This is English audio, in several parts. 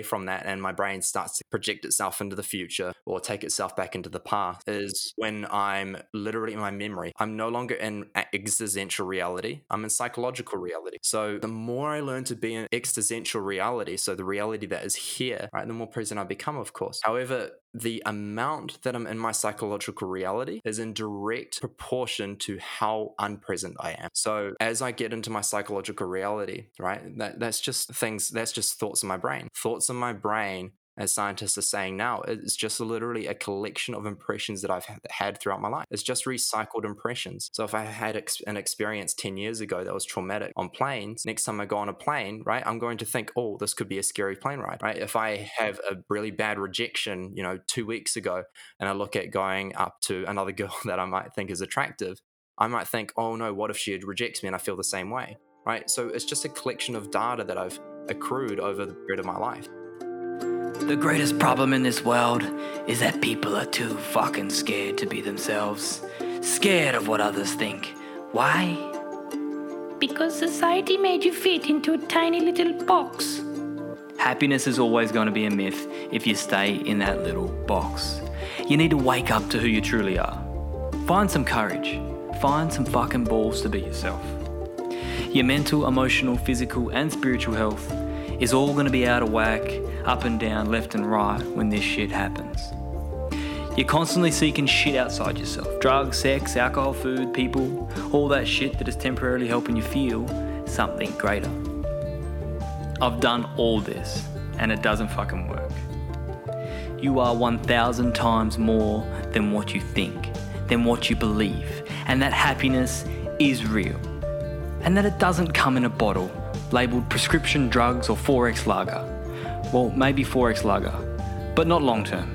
from that and my brain starts to project itself into the future or take itself back into the past is when I'm literally in my memory. I'm no longer in existential reality, I'm in psychological reality. So the more I learn to be in existential reality, so the reality that is here, right, the more present I become, of course. However, the amount that I'm in my psychological reality is in direct proportion to how unpresent I am. So as I get into my psychological reality, right, that, that's just things, that's just thoughts in my brain. Thoughts in my brain as scientists are saying now, it's just literally a collection of impressions that I've had throughout my life. It's just recycled impressions. So if I had ex- an experience 10 years ago that was traumatic on planes, next time I go on a plane, right, I'm going to think, oh, this could be a scary plane ride, right? If I have a really bad rejection, you know, two weeks ago, and I look at going up to another girl that I might think is attractive, I might think, oh no, what if she rejects me and I feel the same way, right? So it's just a collection of data that I've accrued over the period of my life. The greatest problem in this world is that people are too fucking scared to be themselves. Scared of what others think. Why? Because society made you fit into a tiny little box. Happiness is always going to be a myth if you stay in that little box. You need to wake up to who you truly are. Find some courage. Find some fucking balls to be yourself. Your mental, emotional, physical, and spiritual health is all going to be out of whack, up and down, left and right when this shit happens. You're constantly seeking shit outside yourself drugs, sex, alcohol, food, people, all that shit that is temporarily helping you feel something greater. I've done all this and it doesn't fucking work. You are 1,000 times more than what you think, than what you believe, and that happiness is real. And that it doesn't come in a bottle labelled prescription drugs or 4X lager. Well, maybe 4X lager, but not long term.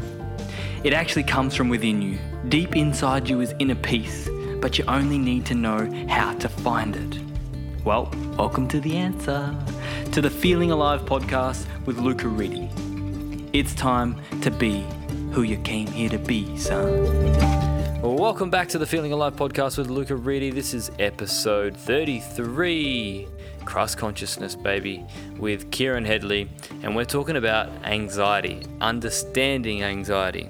It actually comes from within you. Deep inside you is inner peace, but you only need to know how to find it. Well, welcome to the answer to the Feeling Alive podcast with Luka Reedy. It's time to be who you came here to be, son. Welcome back to the Feeling Alive podcast with Luka Reedy. This is episode 33 cross consciousness, baby, with Kieran Hedley, and we're talking about anxiety, understanding anxiety.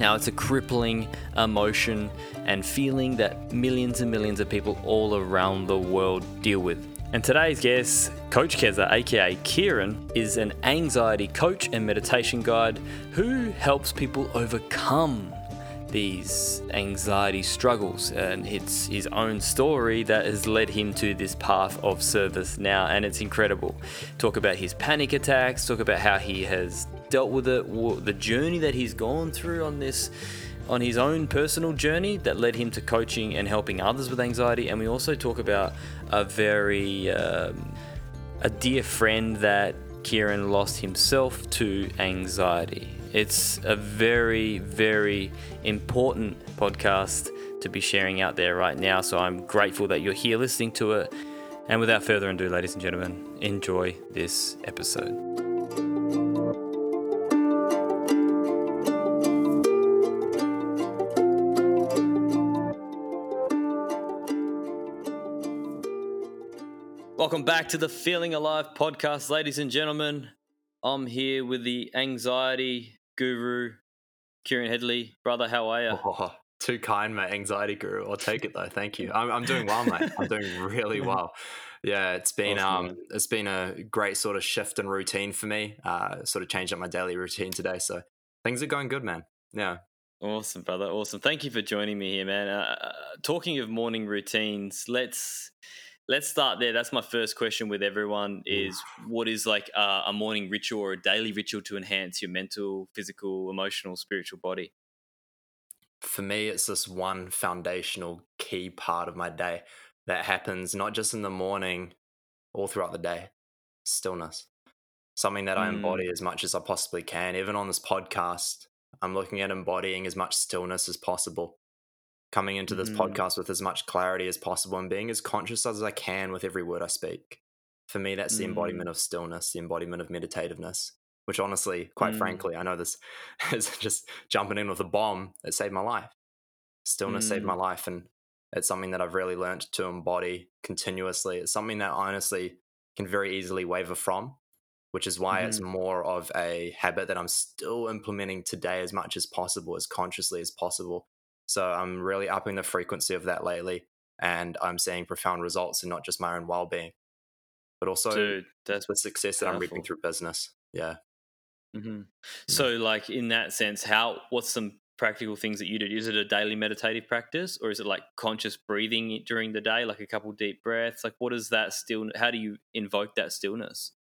Now, it's a crippling emotion and feeling that millions and millions of people all around the world deal with. And today's guest, Coach Kezza, aka Kieran, is an anxiety coach and meditation guide who helps people overcome these anxiety struggles and it's his own story that has led him to this path of service now and it's incredible. Talk about his panic attacks talk about how he has dealt with it the journey that he's gone through on this on his own personal journey that led him to coaching and helping others with anxiety. And we also talk about a very um, a dear friend that Kieran lost himself to anxiety it's a very, very important podcast to be sharing out there right now. So I'm grateful that you're here listening to it. And without further ado, ladies and gentlemen, enjoy this episode. Welcome back to the Feeling Alive podcast, ladies and gentlemen. I'm here with the anxiety guru, Kieran Hedley. Brother, how are you? Oh, too kind, mate. Anxiety guru. I'll take it though. Thank you. I'm, I'm doing well, mate. I'm doing really well. Yeah, it's been awesome, um, it's been a great sort of shift in routine for me. Uh, sort of changed up my daily routine today, so things are going good, man. Yeah. Awesome, brother. Awesome. Thank you for joining me here, man. Uh, uh talking of morning routines, let's let's start there. That's my first question with everyone is what is like a, a morning ritual or a daily ritual to enhance your mental, physical, emotional, spiritual body? For me, it's this one foundational key part of my day that happens not just in the morning, all throughout the day. Stillness. Something that I embody mm. as much as I possibly can. Even on this podcast, I'm looking at embodying as much stillness as possible coming into this mm. podcast with as much clarity as possible and being as conscious as I can with every word I speak. For me, that's the embodiment mm. of stillness, the embodiment of meditativeness, which honestly, quite mm. frankly, I know this is just jumping in with a bomb. It saved my life. Stillness saved my mm. life. And it's something that I've really learned to embody continuously. It's something that I honestly can very easily waver from. which is why it's Mhm. more of a habit that I'm still implementing today as much as possible, as consciously as possible. So I'm really upping the frequency of that lately, and I'm seeing profound results in not just my own well being, but also Dude, that's the success that I'm reaping through business. Yeah. hmm So, like in that sense, how? What's some practical things that you do? Is it a daily meditative practice, or is it like conscious breathing during the day, like a couple deep breaths? Like, what is that still? How do you invoke that stillness?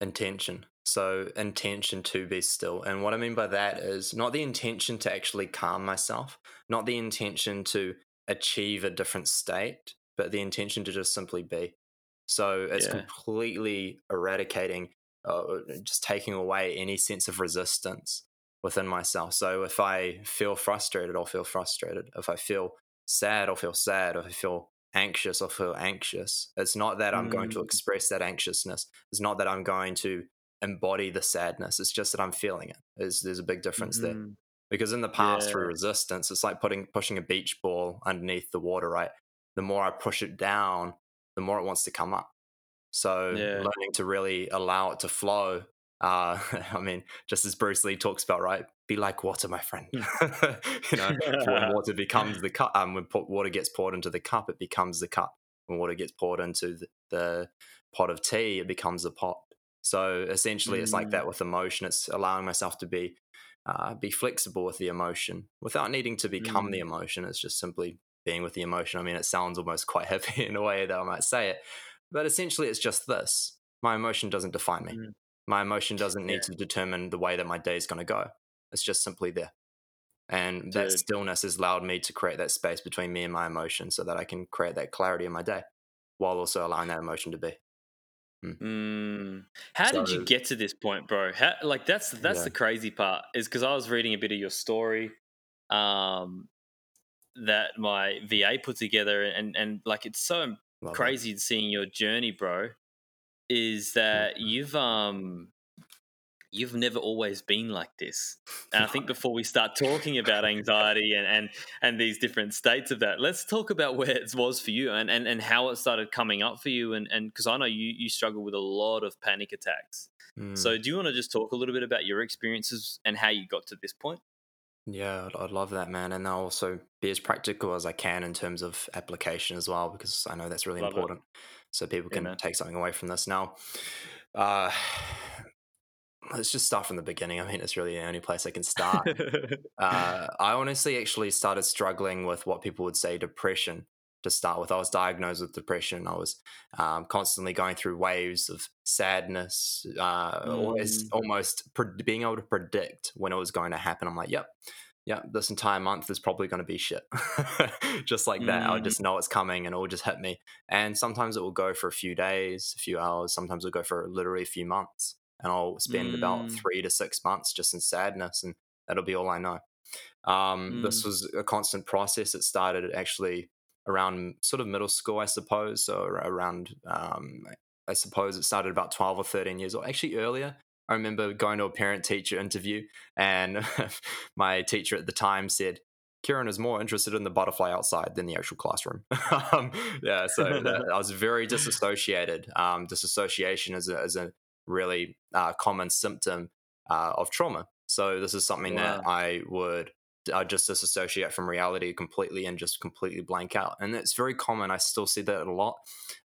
intention. So, intention to be still. And what I mean by that is not the intention to actually calm myself, not the intention to achieve a different state, but the intention to just simply be. So, it's Yeah. completely eradicating, uh, just taking away any sense of resistance within myself. So, if I feel frustrated, I'll feel frustrated. If I feel sad, I'll feel sad. If I feel anxious, I'll feel anxious. It's not that I'm going to Mm. express that anxiousness. It's not that I'm going to embody the sadness. It's just that I'm feeling it. There's, there's a big difference there. Mhm. Because in the past, through resistance, it's like putting pushing a beach ball underneath the water, right? The more I push it down, the more it wants to come up. So Yeah. learning to really allow it to flow. Uh, I mean, just as Bruce Lee talks about, right? Be like water, my friend. you know, when water becomes the cup, um, when water gets poured into the cup, it becomes the cup. When water gets poured into the, the pot of tea, it becomes a pot. So essentially, it's like Mm. that with emotion. It's allowing myself to be uh, be flexible with the emotion without needing to become the Mm. emotion. It's just simply being with the emotion. I mean, it sounds almost quite heavy in a way that I might say it, but essentially, it's just this: my emotion doesn't define me. Mm. My emotion doesn't need Yeah. to determine the way that my day is going to go. It's just simply there. And that stillness has allowed me to create that space between me and my emotion so that I can create that clarity in my day while also allowing that emotion to be. Mm. How did you get to this point, bro? How, like that's that's Yeah. the crazy part is because I was reading a bit of your story, um, that my VA put together, and and like it's so Love that. crazy seeing your journey, bro. Is that Mm-hmm. you've um you've never always been like this. And I think before we start talking about anxiety and and and these different states of that, let's talk about where it was for you and and, and how it started coming up for you. And and because I know you you struggle with a lot of panic attacks. Mm. So do you want to just talk a little bit about your experiences and how you got to this point? Yeah, I'd, I'd love that, man. And I'll also be as practical as I can in terms of application as well, because I know that's really Love it. important. So people can man. take something away from this. Now, uh, let's just start from the beginning. I mean, it's really the only place I can start. uh, I honestly actually started struggling with what people would say depression to start with. I was diagnosed with depression. I was um, constantly going through waves of sadness, uh, always, Mm. almost pre- being able to predict when it was going to happen. I'm like, yep. Yeah, this entire month is probably going to be shit. just like that. I would Mm. just know it's coming and it will just hit me. And sometimes it will go for a few days, a few hours. Sometimes it'll go for literally a few months. And I'll spend about Mm. three to six months just in sadness. And that'll be all I know. Um, This Mm. was a constant process. It started actually around sort of middle school, I suppose. So around, um, I suppose it started about 12 or 13 years old, actually earlier. I remember going to a parent teacher interview, and my teacher at the time said, Kieran is more interested in the butterfly outside than the actual classroom. um, yeah, so that, I was very disassociated. Um, disassociation is a, is a really uh, common symptom uh, of trauma. So this is something that I would I just disassociate from reality completely and just completely blank out. And it's very common. I still see that a lot.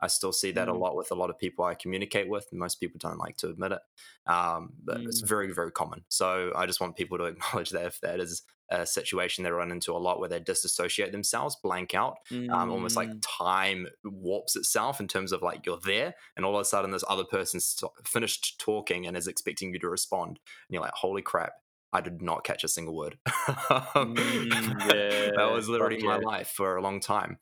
I still see that a Mm. lot with a lot of people I communicate with. Most people don't like to admit it, um, but it's Mm. very, very common. So I just want people to acknowledge that if that is a situation they run into a lot where they disassociate themselves, blank out, um, almost like Mm. time warps itself in terms of like you're there and all of a sudden this other person's finished talking and is expecting you to respond. And you're like, holy crap. I did not catch a single word. Um, Mm, that was literally fuck my life for a long time.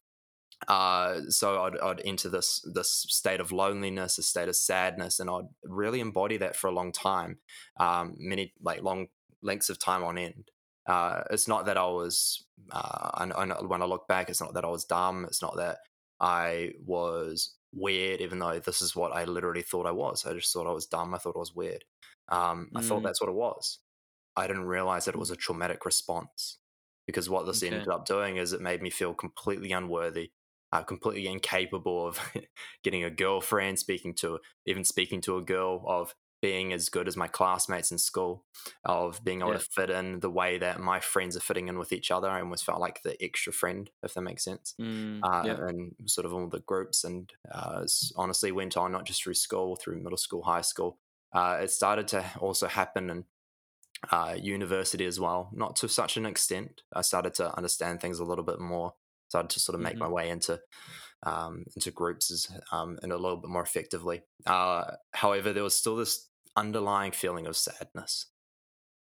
Uh, so I'd, I'd enter this this state of loneliness, a state of sadness, and I'd really embody that for a long time, um, many like long lengths of time on end. Uh, it's not that I was, uh, I, I know when I look back, it's not that I was dumb. It's not that I was weird, even though this is what I literally thought I was. I just thought I was dumb. I thought I was weird. Um, I thought Mm. that's what it was. I didn't realize that it was a traumatic response because what this Okay. ended up doing is it made me feel completely unworthy, uh, completely incapable of getting a girlfriend, speaking to even speaking to a girl, of being as good as my classmates in school, of being able Yeah. to fit in the way that my friends are fitting in with each other. I almost felt like the extra friend, if that makes sense Mm, uh, yeah. and sort of all the groups. And uh, honestly, went on not just through school, through middle school, high school. Uh, it started to also happen in uh, university as well, not to such an extent. I started to understand things a little bit more. Started to sort of make Mhm. my way into um, into groups as, um, and a little bit more effectively. Uh, however, there was still this underlying feeling of sadness.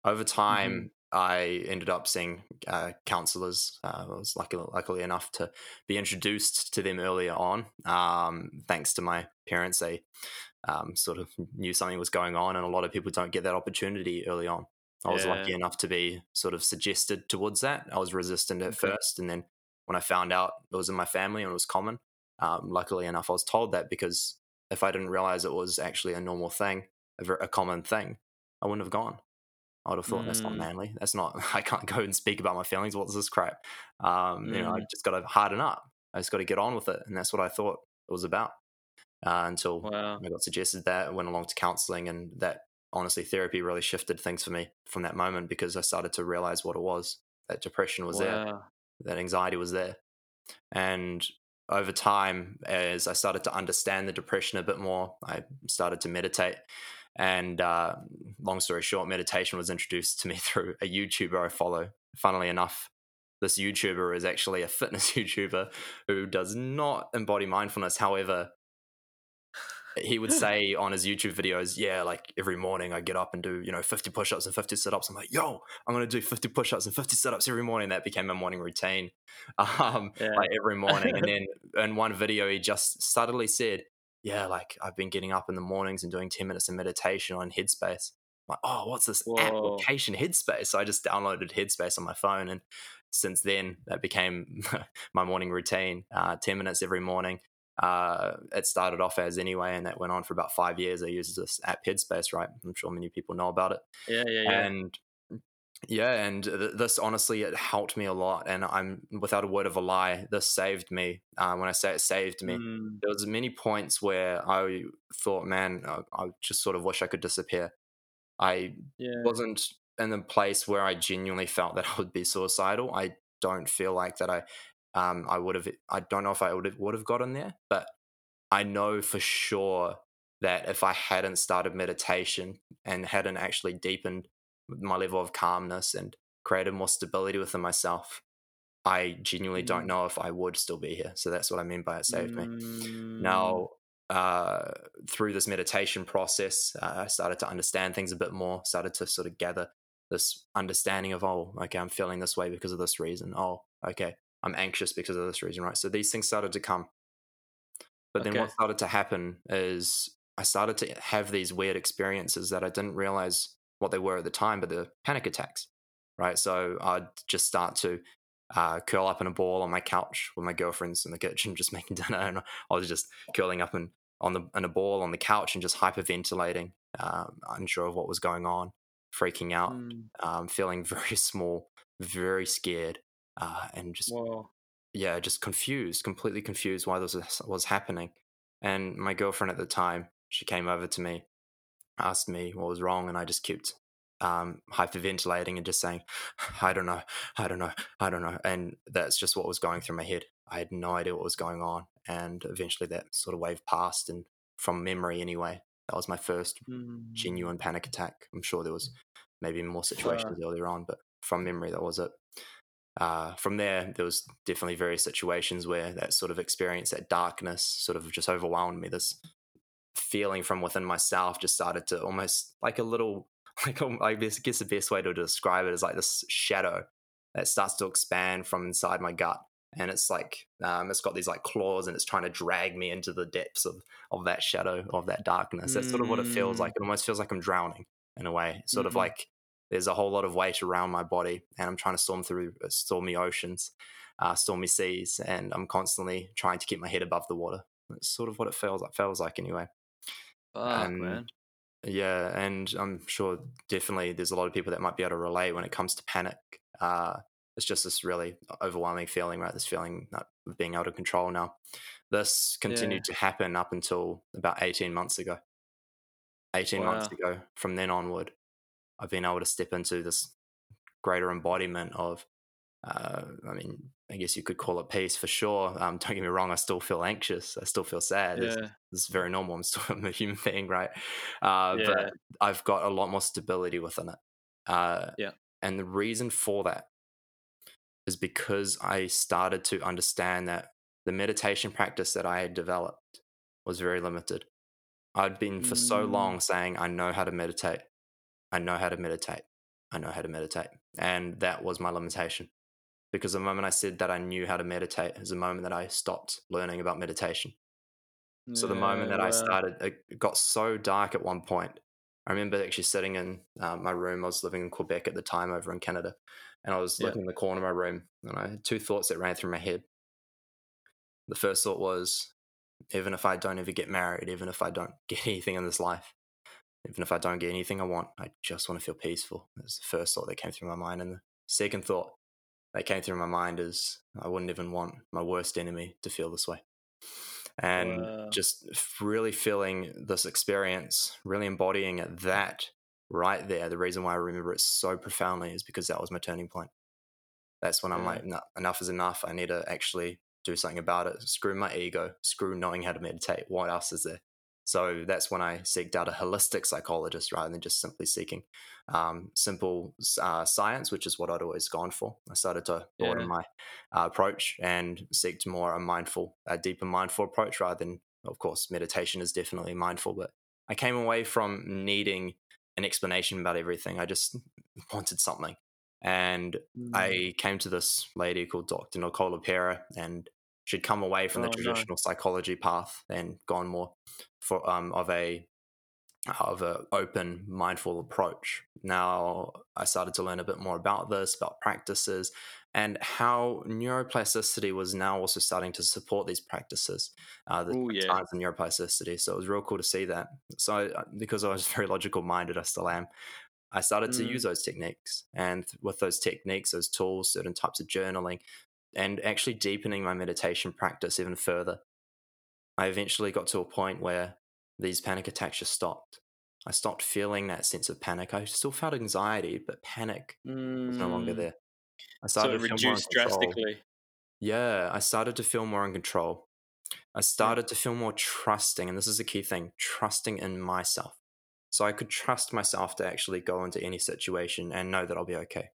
Over time, I ended up seeing uh, counselors. Uh, I was lucky, luckily enough to be introduced to them earlier on. Um, thanks to my parents, they um, sort of knew something was going on, and a lot of people don't get that opportunity early on. I was lucky enough to be sort of suggested towards that. I was resistant at Okay. first, and then when I found out it was in my family and it was common, um, luckily enough, I was told that because if I didn't realize it was actually a normal thing, a, a common thing, I wouldn't have gone. I would have thought that's not Mm. manly. That's not. I can't go and speak about my feelings. What's this crap? Um, You know, I Mm. just got to harden up. I just got to get on with it, and that's what I thought it was about. Uh, until Wow. I got suggested that, I went along to counseling, and that honestly, therapy really shifted things for me from that moment because I started to realize what it was. That depression was there that anxiety was there. And over time, as I started to understand the depression a bit more, I started to meditate. And uh, long story short, meditation was introduced to me through a YouTuber I follow. Funnily enough, this YouTuber is actually a fitness YouTuber who does not embody mindfulness. However, he would say on his YouTube videos, yeah, like every morning I get up and do, you know, 50 push ups and 50 sit ups. I'm like, yo, I'm going to do 50 push ups and 50 sit ups every morning. That became my morning routine, um, Yeah. like every morning. and then in one video, he just subtly said, yeah, like I've been getting up in the mornings and doing 10 minutes of meditation on Headspace. I'm like, oh, what's this Whoa. application Headspace? So I just downloaded Headspace on my phone. And since then, that became my morning routine uh, 10 minutes every morning uh, it started off as anyway, and that went on for about five years. I used this app Headspace, right? I'm sure many people know about it. Yeah, yeah, yeah. And yeah, and th- this honestly, it helped me a lot. And I'm without a word of a lie, this saved me. Uh, when I say it saved me, Mm, there was many points where I thought, man, I, I just sort of wish I could disappear. I yeah. wasn't in the place where I genuinely felt that I would be suicidal. I don't feel like that I um I would have I don't know if I would have would have gotten there, but I know for sure that if I hadn't started meditation and hadn't actually deepened my level of calmness and created more stability within myself, I genuinely don't Mm. know if I would still be here. So that's what I mean by it saved me. Mm, Now, uh, through this meditation process, uh, I started to understand things a bit more, started to sort of gather this understanding of, oh, okay, I'm feeling this way because of this reason. Oh, okay, I'm anxious because of this reason, right? So these things started to come. But then Okay. what started to happen is I started to have these weird experiences that I didn't realize what they were at the time, but the panic attacks, right? So I'd just start to uh, curl up in a ball on my couch with my girlfriends in the kitchen, just making dinner, and I was just curling up in on the in a ball on the couch and just hyperventilating, um, unsure of what was going on, freaking out, mm, um, feeling very small, very scared, uh, and just Whoa. yeah, just confused, completely confused why this was, happening. And my girlfriend at the time, she came over to me, asked me what was wrong, and I just kept um, hyperventilating and just saying, I don't know, I don't know, I don't know. And that's just what was going through my head. I had no idea what was going on. And eventually that sort of wave passed. And from memory, anyway, that was my first Mm, genuine panic attack. I'm sure there was maybe more situations earlier on, but from memory, that was it. Uh, from there, there was definitely various situations where that sort of experience, that darkness, sort of just overwhelmed me. This feeling from within myself just started to almost like a little, like a, I guess the best way to describe it is like this shadow that starts to expand from inside my gut, and it's like um, it's got these like claws, and it's trying to drag me into the depths of of that shadow of that darkness. That's sort of what it feels Mm. like. It almost feels like I'm drowning in a way, sort of Mhm. like there's a whole lot of weight around my body, and I'm trying to storm through uh, stormy oceans, uh, stormy seas, and I'm constantly trying to keep my head above the water. That's sort of what it feels like. Feels like anyway. Fuck, and- man. Yeah, and I'm sure definitely there's a lot of people that might be able to relate when it comes to panic. Uh, it's just this really overwhelming feeling, right? This feeling of being out of control now. This continued to happen up until about 18 months ago. 18 months ago, from then onward, I've been able to step into this greater embodiment of, uh, I mean, I guess you could call it peace for sure. Um, don't get me wrong, I still feel anxious. I still feel sad. It's, Yeah. it's very normal. I'm still I'm a human being, right? Uh, Yeah. But I've got a lot more stability within it. Uh, Yeah. And the reason for that is because I started to understand that the meditation practice that I had developed was very limited. I'd been for so Mm. long saying, I know how to meditate. I know how to meditate. I know how to meditate. And that was my limitation. Because the moment I said that I knew how to meditate is the moment that I stopped learning about meditation. So the moment that I started, it got so dark at one point. I remember actually sitting in uh, my room. I was living in Quebec at the time, over in Canada, and I was Yeah. looking in the corner of my room, and I had two thoughts that ran through my head. The first thought was, even if I don't ever get married, even if I don't get anything in this life, even if I don't get anything I want, I just want to feel peaceful. That's the first thought that came through my mind. And the second thought that came through my mind is, I wouldn't even want my worst enemy to feel this way and Wow. just really feeling this experience, really embodying it, that right there. The reason why I remember it so profoundly is because that was my turning point. That's when I'm Yeah. like, "No, enough is enough. I need to actually do something about it. Screw my ego, screw knowing how to meditate. What else is there? So that's when I seeked out a holistic psychologist rather than just simply seeking um, simple uh, science, which is what I'd always gone for. I started to broaden Yeah. my uh, approach and seek to more a mindful, a deeper mindful approach rather than, of course, meditation is definitely mindful. But I came away from needing an explanation about everything. I just wanted something. And Mm. I came to this lady called Dr. Nicola Pera, and she'd come away from Oh, the traditional psychology path and gone more for um, of a of a open, mindful approach. Now I started to learn a bit more about this, about practices, and how neuroplasticity was now also starting to support these practices. Uh, the Ooh, yeah. of neuroplasticity. So it was real cool to see that. So I- because I was very logical minded, I still am. I started to Mm. use those techniques, and with those techniques, those tools, certain types of journaling, and actually deepening my meditation practice even further. I eventually got to a point where these panic attacks just stopped. I stopped feeling that sense of panic. I still felt anxiety, but panic was no longer Mm. there. I So started it to feel more in reduced control. drastically. Yeah, I started to feel more in control. I started to feel more trusting, and this is a key thing trusting in myself. So I could trust myself to actually go into any situation and know that I'll be okay.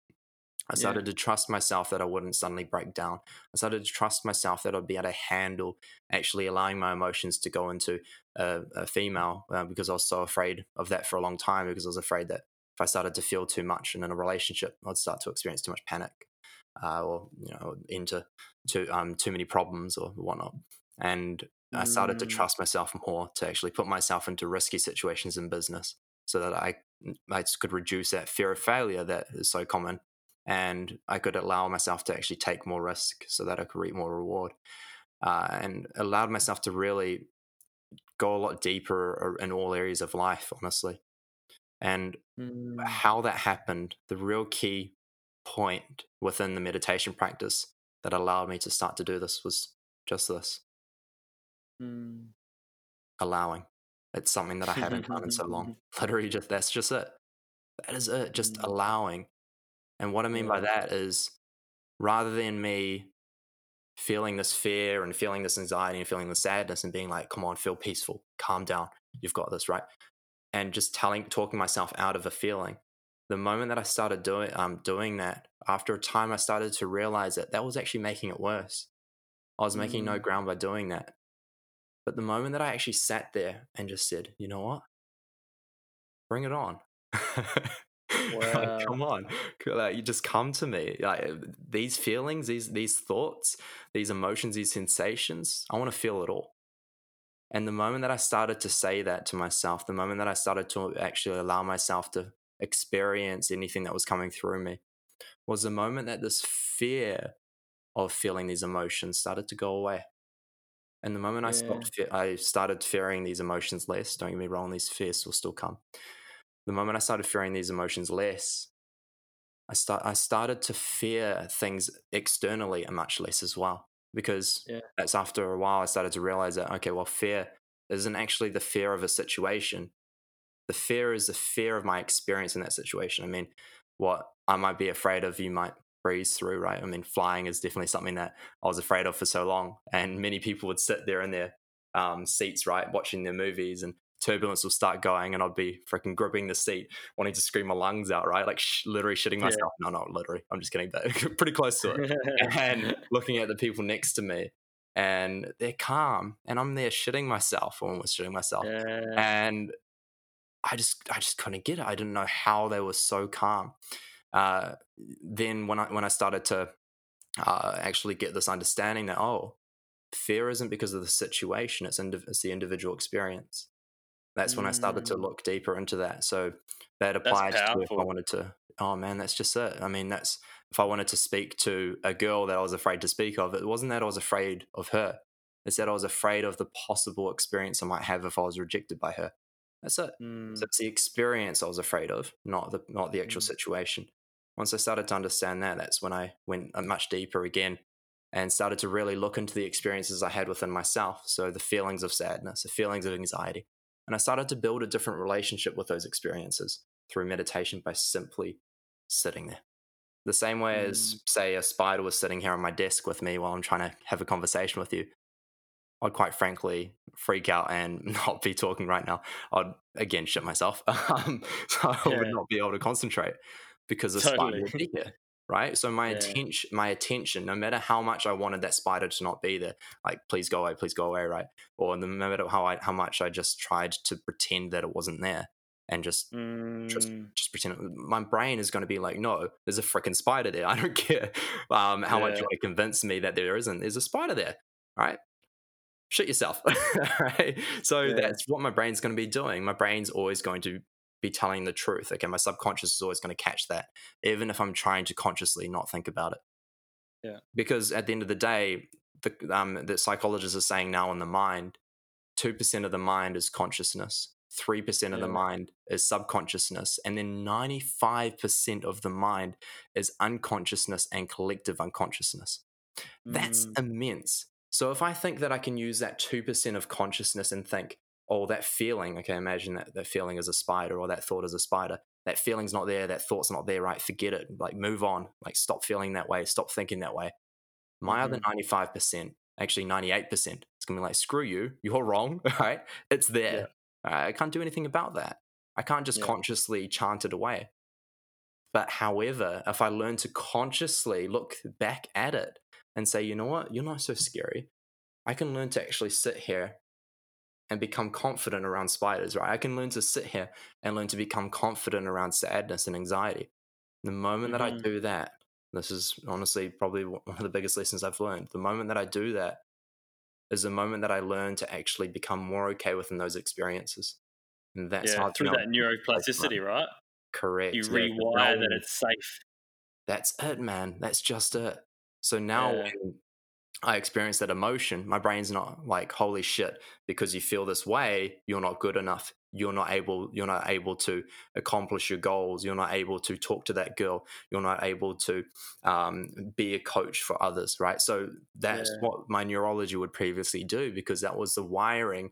I Yeah. started to trust myself that I wouldn't suddenly break down. I started to trust myself that I'd be able to handle actually allowing my emotions to go into a, a female uh, because I was so afraid of that for a long time because I was afraid that if I started to feel too much and in a relationship, I'd start to experience too much panic uh, or you know into too um, too many problems or whatnot. And I started to Mm. trust myself more to actually put myself into risky situations in business so that I I could reduce that fear of failure that is so common and I could allow myself to actually take more risk so that I could reap more reward, uh, and allowed myself to really go a lot deeper in all areas of life, honestly. And Mm. how that happened, the real key point within the meditation practice that allowed me to start to do this was just this Mm. allowing. It's something that I haven't done in so long. Literally, just that's just it. That is it. Just Mm. allowing. And what I mean by that is rather than me feeling this fear and feeling this anxiety and feeling the sadness and being like, come on, feel peaceful, calm down, you've got this, right? And just telling, talking myself out of a feeling. The moment that I started doing, um, doing that, after a time, I started to realize that that was actually making it worse. I was making no Mm. ground by doing that. But the moment that I actually sat there and just said, you know what? Bring it on. Wow. like, uh, come on. Like, you just come to me. Like uh, these feelings, these these thoughts, these emotions, these sensations, I want to feel it all. And the moment that I started to say that to myself, the moment that I started to actually allow myself to experience anything that was coming through me, was the moment that this fear of feeling these emotions started to go away. And the moment I stopped, I started fearing these emotions less. Don't get me wrong; these fears will still come. The moment I started fearing these emotions less, I start I started to fear things externally much less as well because Yeah. that's after a while I started to realize that okay, well, fear isn't actually the fear of a situation. The fear is the fear of my experience in that situation. I mean, what I might be afraid of, you might breeze through, right? I mean, flying is definitely something that I was afraid of for so long, and many people would sit there in their um, seats, right, watching their movies, and turbulence will start going, and I'd be freaking gripping the seat, wanting to scream my lungs out, right, like sh- literally shitting Yeah. myself. No, not literally. I'm just kidding, but pretty close to it. and looking at the people next to me, and they're calm, and I'm there shitting myself, almost shitting myself, yeah. and I just I just couldn't get it. I didn't know how they were so calm. Uh, then when I when I started to uh, actually get this understanding that oh, fear isn't because of the situation; it's indiv- it's the individual experience. That's when I started to Mm. look deeper into that. So that applied to if I wanted to. Oh man, that's just it. I mean, that's if I wanted to speak to a girl that I was afraid to speak of. It wasn't that I was afraid of her. It's that I was afraid of the possible experience I might have if I was rejected by her. That's it. Mm. So it's the experience I was afraid of, not the not the actual Mm. situation. Once I started to understand that, that's when I went uh, much deeper again and started to really look into the experiences I had within myself. So the feelings of sadness, the feelings of anxiety. And I started to build a different relationship with those experiences through meditation by simply sitting there. The same way as, say, a spider was sitting here on my desk with me while I'm trying to have a conversation with you. I'd quite frankly freak out and not be talking right now. I'd again shit myself. Um, so I would not be able to concentrate because the Totally. spider would be here. Right. So my Yeah. attention, my attention, no matter how much I wanted that spider to not be there, like please go away, please go away, right? Or no matter how I how much I just tried to pretend that it wasn't there and just just Mm. just pretend it- my brain is going to be like, no, there's a freaking spider there. I don't care um, how much Yeah. you want to convince me that there isn't. There's a spider there, right? Shit yourself, right? So Yeah. that's what my brain's going to be doing. My brain's always going to be telling the truth. Okay, my subconscious is always going to catch that, even if I'm trying to consciously not think about it. Yeah. Because at the end of the day, the um, the psychologists are saying now in the mind, two percent of the mind is consciousness, three percent of the mind is subconsciousness, and then ninety five percent of the mind is unconsciousness and collective unconsciousness. That's Mm. immense. So if I think that I can use that 2% of consciousness and think, oh, that feeling, okay, imagine that that feeling as a spider or that thought as a spider. That feeling's not there, that thought's not there, right? Forget it. Like move on. Like stop feeling that way, stop thinking that way. My other mm-hmm. 95%, actually 98%, it's gonna be like, screw you, you're wrong, right? It's there. Right? I can't do anything about that. I can't just Yeah. consciously chant it away. But however, if I learn to consciously look back at it and say, you know what, you're not so scary, I can learn to actually sit here and become confident around spiders, right? I can learn to sit here and learn to become confident around sadness and anxiety. The moment that I Mhm. do that, this is honestly probably one of the biggest lessons I've learned. The moment that I do that is the moment that I learn to actually become more okay within those experiences. And that's yeah, how through that able to take neuroplasticity, right? Correct. You yeah, rewire that it's safe. that's it, man. That's just it. So now Yeah. when I experience that emotion, my brain's not like, holy shit, because you feel this way, you're not good enough. You're not able, you're not able to accomplish your goals. You're not able to talk to that girl. You're not able to um, be a coach for others, right? So that's Yeah. what my neurology would previously do because that was the wiring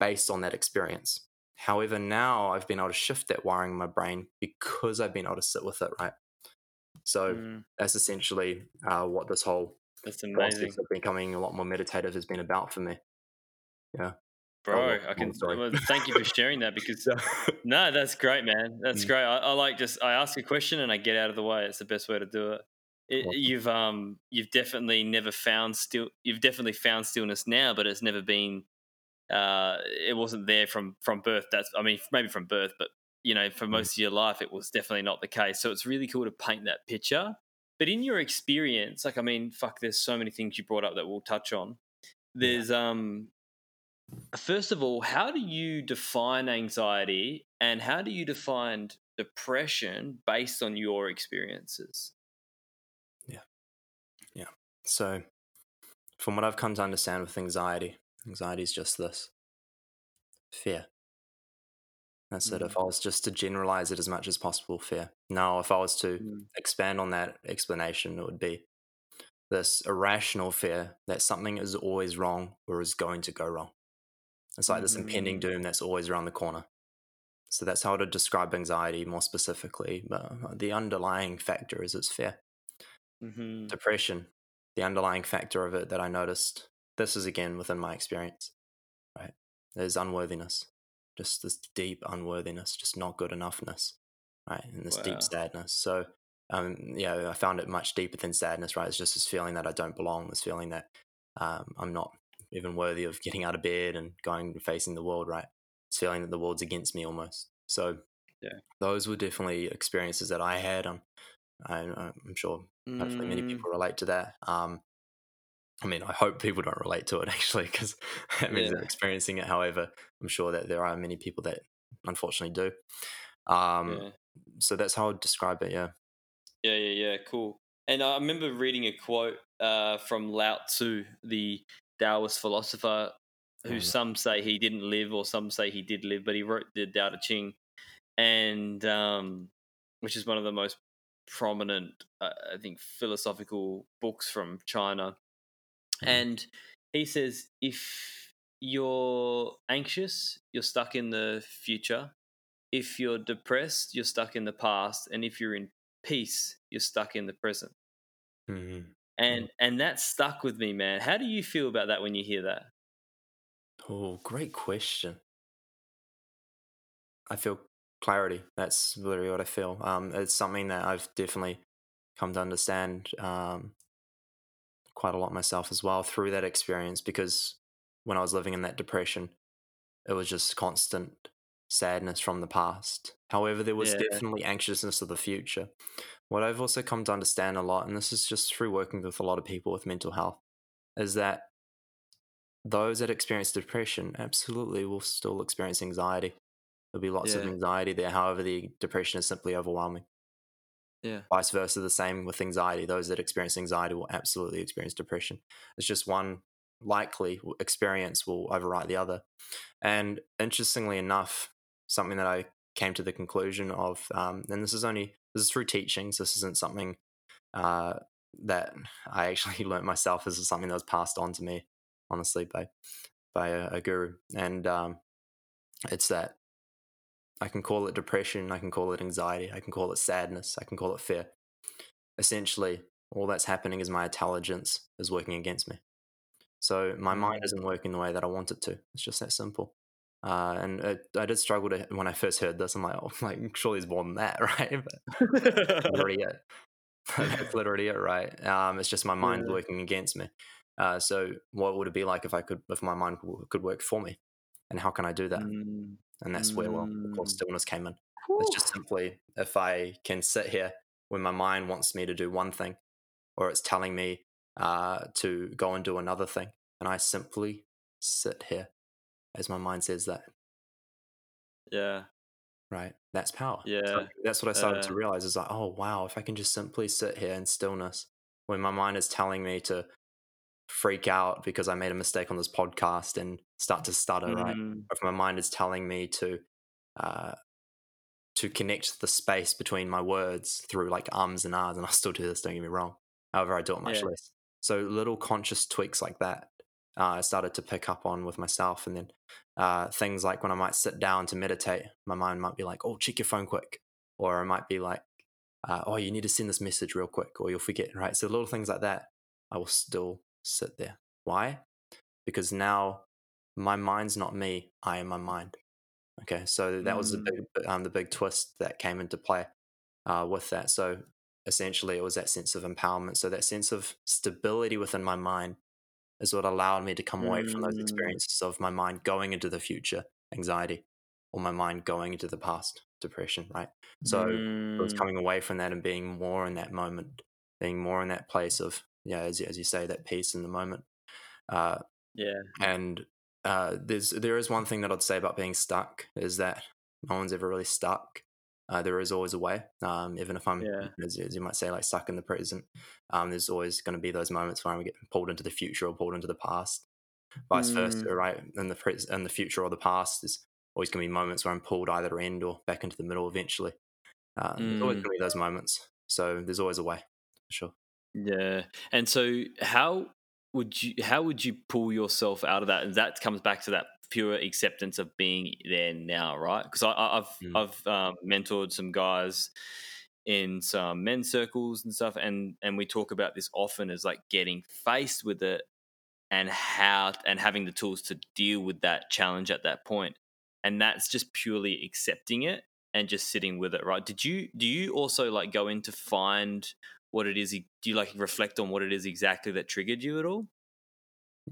based on that experience. However, now I've been able to shift that wiring in my brain because I've been able to sit with it, right? So Mm, that's essentially uh, what this whole that's amazing. becoming a lot more meditative has been about for me. Yeah. Bro, Oh, I can well, thank you for sharing that because no, that's great, man. That's Mm. great. I, I like just I ask a question and I get out of the way. It's the best way to do it. it Awesome. You've um you've definitely never found still you've definitely found stillness now, but it's never been uh it wasn't there from from birth. That's I mean maybe from birth, but you know Mm. for most of your life it was definitely not the case. So it's really cool to paint that picture. But in your experience, like I mean, fuck, there's so many things you brought up that we'll touch on. There's um first of all, how do you define anxiety and how do you define depression based on your experiences? Yeah. Yeah. So, from what I've come to understand with anxiety, anxiety is just this fear. That's said, Mm. If I was just to generalize it as much as possible, fear. Now, if I was to Mm. expand on that explanation, it would be this irrational fear that something is always wrong or is going to go wrong. It's like this impending Mm. doom that's always around the corner. So that's how to describe anxiety more specifically. But the underlying factor is its fear. Mhm. Depression, the underlying factor of it that I noticed, this is again within my experience, right? There's unworthiness, just this deep unworthiness, just not good enoughness, right? And this Wow. deep sadness. So, um, yeah, I found it much deeper than sadness, right? It's just this feeling that I don't belong, this feeling that um, I'm not even worthy of getting out of bed and going and facing the world, right? It's feeling that the world's against me almost. So, Yeah. those were definitely experiences that I had. Um, I, I'm sure hopefully many Mm. people relate to that. Um, I mean, I hope people don't relate to it actually, because that means Yeah. they're experiencing it. However, I'm sure that there are many people that unfortunately do. Um, yeah. So that's how I'd describe it. Yeah. Yeah, yeah, yeah, cool. And I remember reading a quote uh, from Lao Tzu, the Taoist philosopher, who yeah. some say he didn't live, or some say he did live, but he wrote the Tao Te Ching, and um, which is one of the most prominent, uh, I think, philosophical books from China. Mhm. And he says, if you're anxious, you're stuck in the future. If you're depressed, you're stuck in the past, and if you're in peace, you're stuck in the present. Mhm. And and that stuck with me, man. How do you feel about that when you hear that? Oh, great question. I feel clarity. That's literally what I feel. Um, it's something that I've definitely come to understand um, quite a lot myself as well through that experience because when I was living in that depression, it was just constant sadness from the past. However, there was Yeah. definitely anxiousness of the future. What I've also come to understand a lot, and this is just through working with a lot of people with mental health, is that those that experience depression absolutely will still experience anxiety. There'll be lots of anxiety there. However, the depression is simply overwhelming. Yeah. Vice versa, the same with anxiety. Those that experience anxiety will absolutely experience depression. It's just one likely experience will overwrite the other. And interestingly enough, something that I came to the conclusion of, um, and this is only this is through teachings. This isn't something uh, that I actually learnt myself. This is something that was passed on to me, honestly, by by a, a guru. And um, it's that I can call it depression, I can call it anxiety, I can call it sadness, I can call it fear. Essentially, all that's happening is my intelligence is working against me. So my mind isn't working the way that I want it to. It's just that simple. Uh, and it, I did struggle to when I first heard this. I'm like, oh, like surely it's more than that, right? Literally it. that's literally it, right? Um, it's just my mind Yeah. working against me. Uh, so what would it be like if I could, if my mind could work for me? And how can I do that? Mm, And that's where, well, of course, Mm. stillness came in. It's just simply if I can sit here when my mind wants me to do one thing, or it's telling me uh, to go and do another thing, and I simply sit here as my mind says that. yeah, Right, that's power. So Yeah, that's what I started to uh, realize. Is like, oh wow, if I can just simply sit here in stillness when my mind is telling me to freak out because I made a mistake on this podcast and start to stutter, right? mm, if my mind is telling me to uh, to connect the space between my words through like ums and ahs, and I still do this. Don't get me wrong. However, I do it much Yeah. less. So little conscious tweaks like that, uh, I started to pick up on with myself, and then uh, things like when I might sit down to meditate, my mind might be like, "Oh, check your phone quick," or I might be like, uh, "Oh, you need to send this message real quick," or you'll forget. Right. So little things like that, I will still sit there. Why? Because now my mind's not me. I am my mind. Okay, so that was the Mm. big, um, the big twist that came into play uh, with that. So essentially, it was that sense of empowerment. So that sense of stability within my mind is what allowed me to come away from those Mm. experiences of my mind going into the future, anxiety, or my mind going into the past, depression. Right. So it was mm, coming away from that and being more in that moment, being more in that place of yeah, as you- as you say, that peace in the moment. Uh, yeah, and uh, there's there is one thing that I'd say about being stuck is that no one's ever really stuck. Uh, there is always a way. Um, even if I'm, Yeah. as, as you might say, like stuck in the present, um, there's always going to be those moments where I get pulled into the future or pulled into the past. Vice versa, Mm. right? In the pres- in the future or the past is always going to be moments where I'm pulled either end or back into the middle eventually. Uh, There's always Mm. going to be those moments. So there's always a way, for sure. Yeah. And so how would you how would you pull yourself out of that? And that comes back to that pure acceptance of being there now, right? Because I've Mm. I've um, mentored some guys in some men's circles and stuff, and and we talk about this often as like getting faced with it and how and having the tools to deal with that challenge at that point, and that's just purely accepting it and just sitting with it, right? Did you do you also like go in to find what it is? Do you like reflect on what it is exactly that triggered you at all?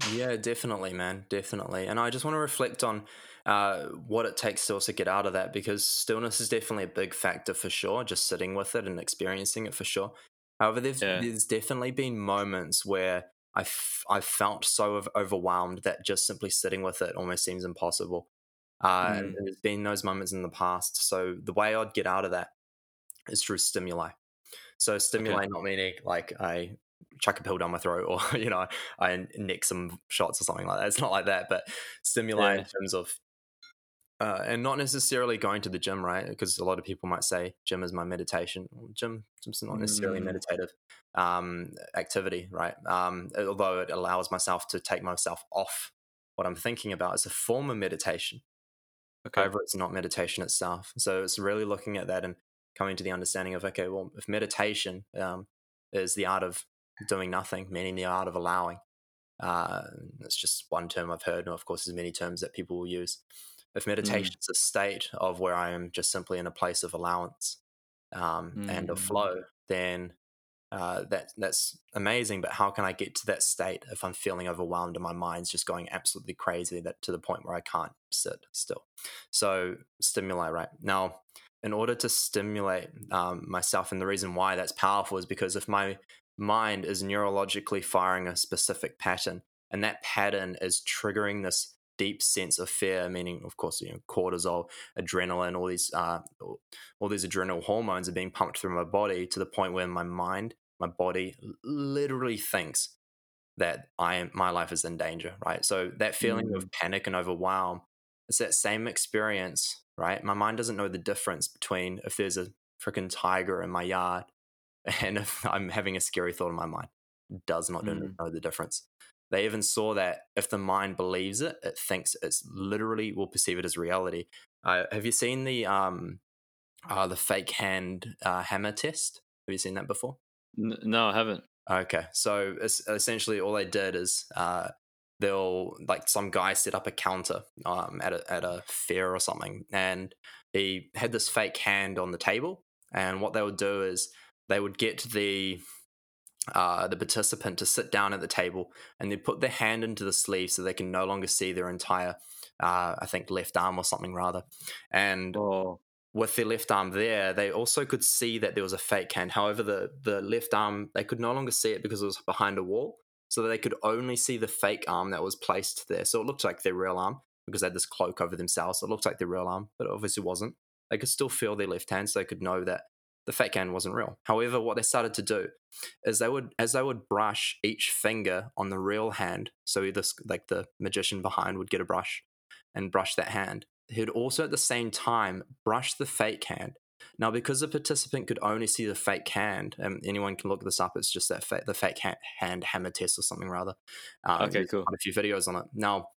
Yeah, definitely, man, definitely. And I just want to reflect on uh, what it takes to also get out of that because stillness is definitely a big factor for sure. Just sitting with it and experiencing it for sure. However, there's, Yeah. there's definitely been moments where I f- I've felt so overwhelmed that just simply sitting with it almost seems impossible. Uh, Mm. and there's been those moments in the past. So the way I'd get out of that is through stimuli. So stimuli not meaning like I chuck a pill down my throat or you know I nick some shots or something like that. It's not like that, but stimuli in terms of uh, and not necessarily going to the gym, right? Because a lot of people might say gym is my meditation. Well, Gym, gym's not necessarily Mm. meditative um, activity, right? Um, although it allows myself to take myself off what I'm thinking about. It's a form of meditation. Okay. However, it's not meditation itself. So it's really looking at that and coming to the understanding of okay, well, if meditation um, is the art of doing nothing, meaning the art of allowing, uh, it's just one term I've heard, and of course, there's many terms that people will use. If meditation is a state of where I am just simply in a place of allowance um, and of Mm. flow, then uh, that that's amazing. But how can I get to that state if I'm feeling overwhelmed and my mind's just going absolutely crazy that to the point where I can't sit still? So stimuli, right now. In order to stimulate um, myself, and the reason why that's powerful is because if my mind is neurologically firing a specific pattern, and that pattern is triggering this deep sense of fear, meaning, of course, you know, cortisol, adrenaline, all these, uh, all, these adrenal hormones are being pumped through my body to the point where my mind, my body, literally thinks that I am, my life is in danger, right? So that feeling of panic and overwhelm, it's that same experience, right? My mind doesn't know the difference between if there's a freaking tiger in my yard and if I'm having a scary thought in my mind. It does not know- Mm. know the difference. They even saw that if the mind believes it, it thinks it's literally will perceive it as reality. Uh, have you seen the um, uh, the fake hand uh, hammer test? Have you seen that before? N- no, I haven't. Okay, so es- essentially, all they did is uh, they'll like some guy set up a counter um, at a at a fair or something, and he had this fake hand on the table. And what they would do is they would get the uh, the participant to sit down at the table, and they put their hand into the sleeve so they can no longer see their entire, uh, I think, left arm or something rather. And Oh, with their left arm there, they also could see that there was a fake hand. However, the the left arm they could no longer see it because it was behind a wall, so they could only see the fake arm that was placed there. So it looked like their real arm because they had this cloak over themselves. So it looked like their real arm, but it obviously wasn't. They could still feel their left hand, so they could know that the fake hand wasn't real. However, what they started to do is they would, as they would brush each finger on the real hand. So this, like the magician behind, would get a brush and brush that hand he'd also at the same time brush the fake hand. Now, because the participant could only see the fake hand, and anyone can look this up, it's just that fa- the fake ha- hand hammer test or something rather. Um, Okay, cool. Quite a few videos on it. Now,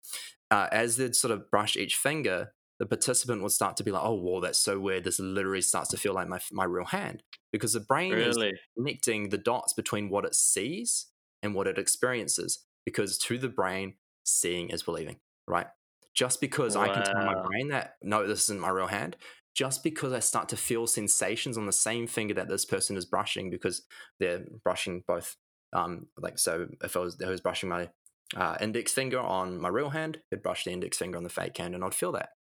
uh, as they'd sort of brush each finger, the participant would start to be like, "Oh, whoa, that's so weird. This literally starts to feel like my my real hand," because the brain is connecting the dots between what it sees and what it experiences. Because to the brain, seeing is believing, right? Just because I can tell my brain that, no, this isn't my real hand, just because I start to feel sensations on the same finger that this person is brushing because they're brushing both. Um, like, so if I was, I was brushing my uh, index finger on my real hand, he'd brush the index finger on the fake hand, and I'd feel that.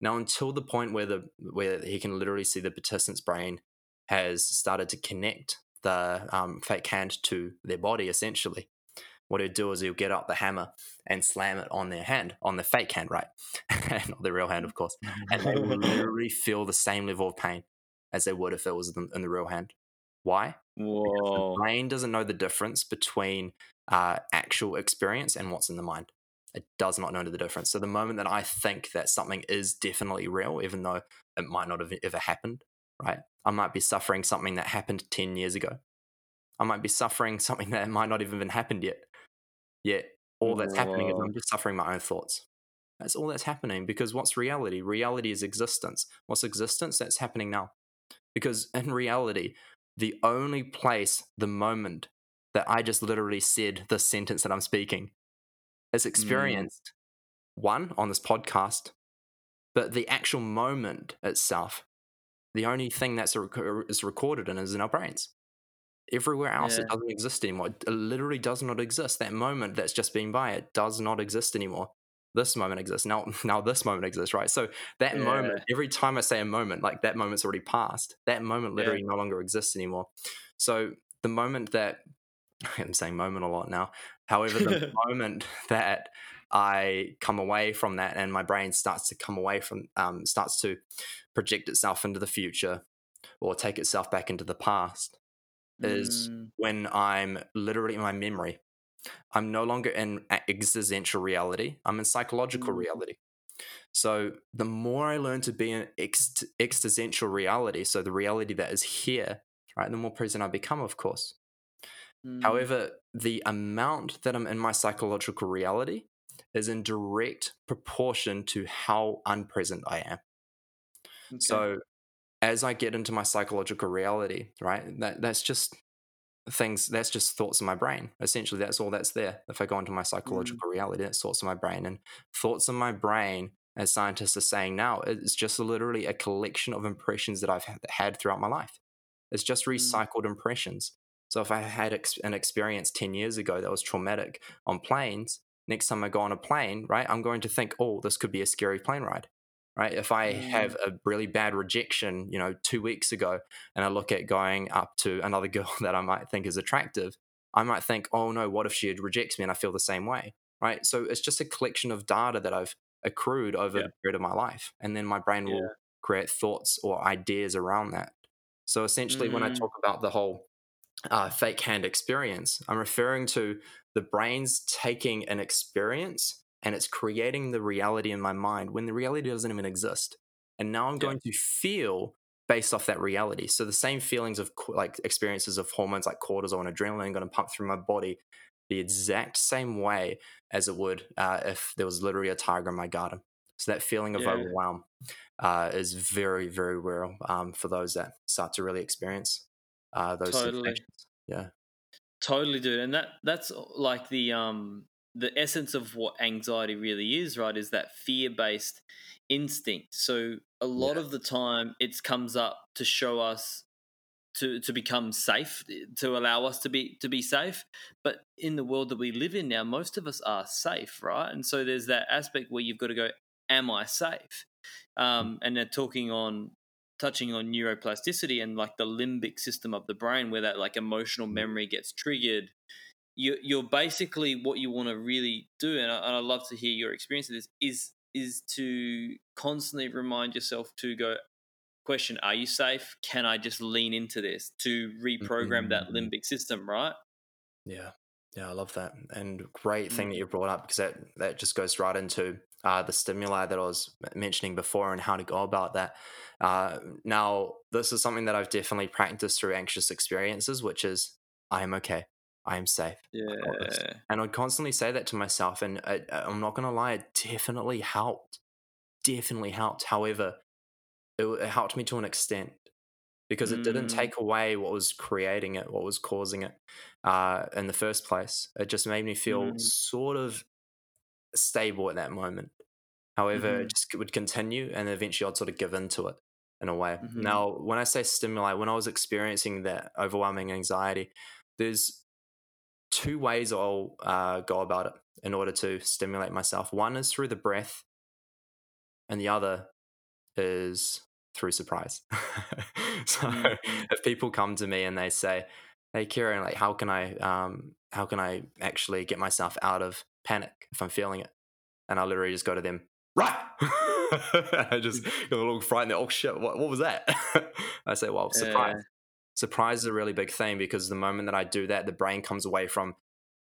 Now, until the point where the where he can literally see the participant's brain has started to connect the um, fake hand to their body, essentially. What he'd do is he'll get up the hammer and slam it on their hand, on the fake hand, right? Not the real hand, of course. And they will literally feel the same level of pain as they would if it was in the real hand. Why? Because Whoa. the brain doesn't know the difference between uh, actual experience and what's in the mind. It does not know the difference. So the moment that I think that something is definitely real, even though it might not have ever happened, right? I might be suffering something that happened 10 years ago. I might be suffering something that might not even happened yet. Yet all that's happening is I'm just suffering my own thoughts. That's all that's happening because what's reality? Reality is existence. What's existence? That's happening now. Because in reality, the only place, the moment that I just literally said the sentence that I'm speaking is mm. experienced, one, on this podcast, but the actual moment itself, the only thing that's rec- is recorded in is in our brains. Everywhere else, Yeah. it doesn't exist anymore. It literally does not exist. That moment that's just been by, it does not exist anymore. This moment exists now. Now this moment exists, right? So that moment, every time I say a moment, like that moment's already passed. That moment Yeah. literally no longer exists anymore. So the moment that I'm saying moment a lot now. However, the moment that I come away from that and my brain starts to come away from, um, starts to project itself into the future or take itself back into the past is Mm, when I'm literally in my memory. I'm no longer in existential reality. I'm in psychological Mm. reality. So the more I learn to be in ex- existential reality, so the reality that is here, right, the more present I become, of course. mm, However, the amount that I'm in my psychological reality is in direct proportion to how unpresent I am. okay. So as I get into my psychological reality, right, that that's just things that's just thoughts in my brain. Essentially, that's all that's there. If I go into my mm. psychological reality, that's thoughts in my brain. And thoughts in my brain, as scientists are saying now, it's just literally a collection of impressions that I've had- throughout my life. It's just mm. recycled impressions. So if I had an experience 10 years ago that was traumatic on planes, next time I go on a plane, right, I'm going to think, oh, this could be a scary plane ride. Right. If I have a really bad rejection, you know, two weeks ago, and I look at going up to another girl that I might think is attractive, I might think, oh no, what if she rejects me and I feel the same way? Right. So it's just a collection of data that I've accrued over Yeah. the period of my life. And then my brain will Yeah. create thoughts or ideas around that. So essentially, when I Mm. talk about the whole uh, fake hand experience, I'm referring to the brain's taking an experience and it's creating the reality in my mind when the reality doesn't even exist. And now I'm Yeah. going to feel based off that reality. So the same feelings of like experiences of hormones like cortisol and adrenaline going to pump through my body the exact same way as it would uh, if there was literally a tiger in my garden. So that feeling of Yeah. overwhelm uh, is very, very real um, for those that start to really experience uh, those Totally. sensations. Yeah. Totally, dude. And that that's like the um the essence of what anxiety really is, right? Is that fear based instinct. So a lot Yeah. of the time it comes up to show us to to become safe, to allow us to be to be safe. But in the world that we live in now, most of us are safe, right? And so there's that aspect where you've got to go, Am I safe? Um, and they're talking on touching on neuroplasticity and like the limbic system of the brain where that like emotional memory gets triggered you, you're basically what you want to really do and I, and I love to hear your experience of this is is to constantly remind yourself to go question are you safe can i just lean into this to reprogram that Mhm. limbic system right Yeah, yeah, I love that, and great thing Mm. that you brought up because that that just goes right into uh, the stimuli that I was mentioning before and how to go about that. Uh, now, this is something that I've definitely practiced through anxious experiences, which is I am okay, I am safe, I got this. yeah and I'd constantly say that to myself, and I, I'm not gonna lie, it definitely helped, definitely helped. However, it, it helped me to an extent because it didn't Mm. take away what was creating it, what was causing it uh, in the first place. It just made me feel Mm. sort of stable at that moment. However, Mhm. it just would continue, and eventually I'd sort of give into it in a way. Mhm. Now, when I say stimuli, when I was experiencing that overwhelming anxiety, there's two ways I'll uh, go about it in order to stimulate myself. One is through the breath, and the other is through surprise. so Mhm. if people come to me and they say, "Hey, Kieran, like, how can I, um, how can I actually get myself out of panic if I'm feeling it?" And I literally just go to them, right? I just get a little frightened. Oh shit! What, what was that? I say, "Well, surprise." Surprise is a really big thing because the moment that I do that, the brain comes away from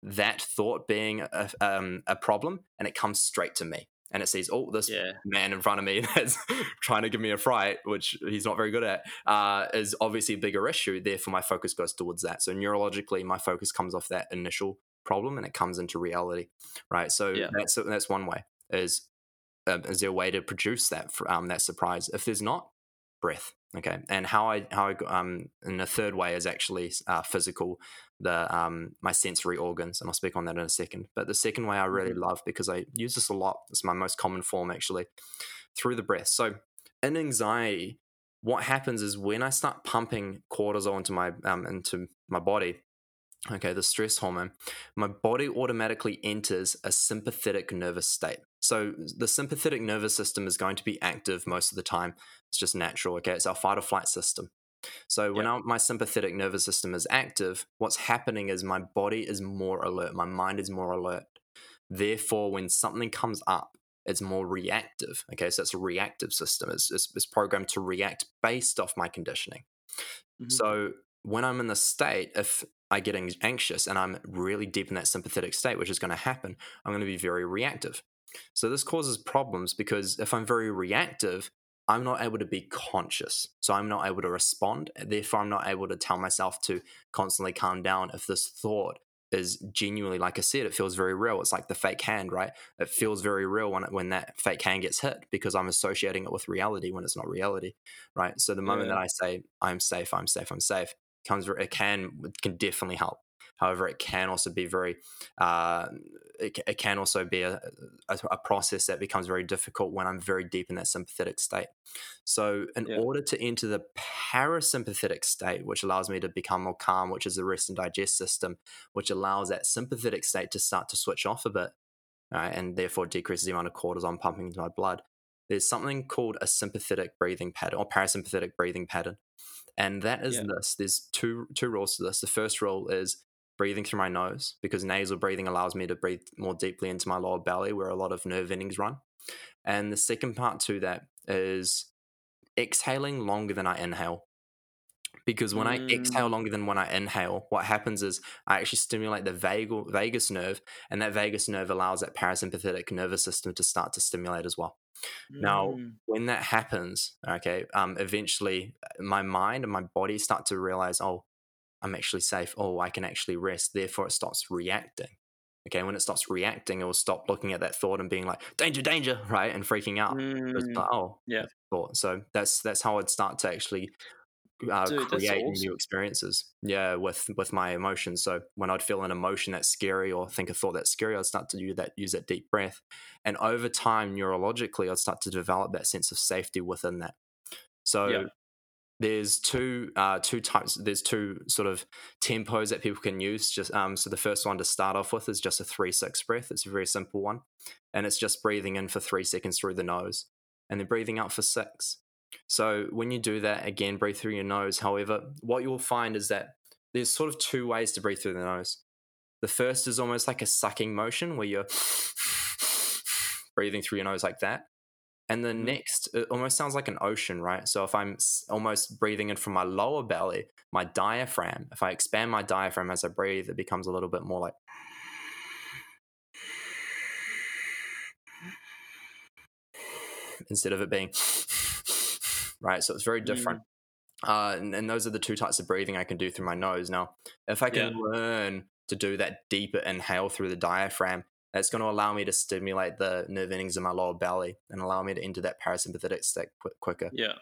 that thought being a, um, a problem and it comes straight to me and it sees, oh, this Yeah. man in front of me that's trying to give me a fright, which he's not very good at, uh, is obviously a bigger issue. Therefore, my focus goes towards that. So neurologically, my focus comes off that initial problem and it comes into reality, right? So Yeah. that's that's one way. Is um, is there a way to produce that um, that surprise? If there's not, breath. Okay, and how I how I go- um and the third way is actually uh, physical, the um my sensory organs, and I'll speak on that in a second. But the second way I really love because I use this a lot. It's my most common form actually, through the breath. So in anxiety, what happens is when I start pumping cortisol into my um into my body, okay, the stress hormone, my body automatically enters a sympathetic nervous state. So the sympathetic nervous system is going to be active most of the time. It's just natural, okay? It's our fight or flight system. So when our, my sympathetic nervous system is active, what's happening is my body is more alert, my mind is more alert. Therefore, when something comes up, it's more reactive. Okay, so it's a reactive system. It's, it's, it's programmed to react based off my conditioning. Mhm. So when I'm in the state, if I get anxious and I'm really deep in that sympathetic state, which is going to happen, I'm going to be very reactive. So this causes problems because if I'm very reactive, I'm not able to be conscious. So I'm not able to respond. Eh, therefore, I'm not able to tell myself to constantly calm down if this thought is genuinely, like I said, it feels very real. It's like the fake hand, right? It feels very real when it, when that fake hand gets hit because I'm associating it with reality when it's not reality, right? So the moment Yeah. that I say I'm safe, I'm safe, I'm safe, comes it can it can definitely help. However, it can also be very, uh, it, it can also be a, a, a process that becomes very difficult when I'm very deep in that sympathetic state. So, in Yeah. order to enter the parasympathetic state, which allows me to become more calm, which is the rest and digest system, which allows that sympathetic state to start to switch off a bit, right, and therefore decreases the amount of cortisol pumping into my blood. There's something called a sympathetic breathing pattern or parasympathetic breathing pattern, and that is Yeah. this. There's two two rules to this. The first rule is breathing through my nose because nasal breathing allows me to breathe more deeply into my lower belly where a lot of nerve endings run. And the second part to that is exhaling longer than I inhale. Because when I exhale Mm. longer than when I inhale, what happens is I actually stimulate the vagal, vagus nerve, and that vagus nerve allows that parasympathetic nervous system to start to stimulate as well. Now, Mm. when that happens, okay, um, eventually uh, my mind and my body start to realize, oh, I'm actually safe. Oh, I can actually rest. Therefore, it stops reacting. Okay, when it stops reacting, it will stop looking at that thought and being like, danger, danger, right, and freaking out. Mm. like, oh, Yeah. thought. So that's that's how I'd start to actually uh, Dude, create awesome. new experiences. Yeah, with with my emotions. So when I'd feel an emotion that's scary or think a thought that's scary, I'd start to use that use that deep breath, and over time, neurologically, I'd start to develop that sense of safety within that. So Yeah. there's two uh, two types. There's two sort of tempos that people can use. Just um, so the first one to start off with is just a three six breath. It's a very simple one, and it's just breathing in for three seconds through the nose, and then breathing out for six. So when you do that again, breathe through your nose. However, what you'll find is that there's sort of two ways to breathe through the nose. The first is almost like a sucking motion where you're breathing through your nose like that. And the Mhm. next, it almost sounds like an ocean, right? So if I'm almost breathing in from my lower belly, my diaphragm, if I expand my diaphragm as I breathe, it becomes a little bit more like. Instead of it being. Right. So it's very different. Uh, and, and those are the two types of breathing I can do through my nose. Now, if I can Yeah. learn to do that deeper inhale through the diaphragm, that's going to allow me to stimulate the nerve endings in my lower belly and allow me to enter that parasympathetic state qu- quicker. Yeah.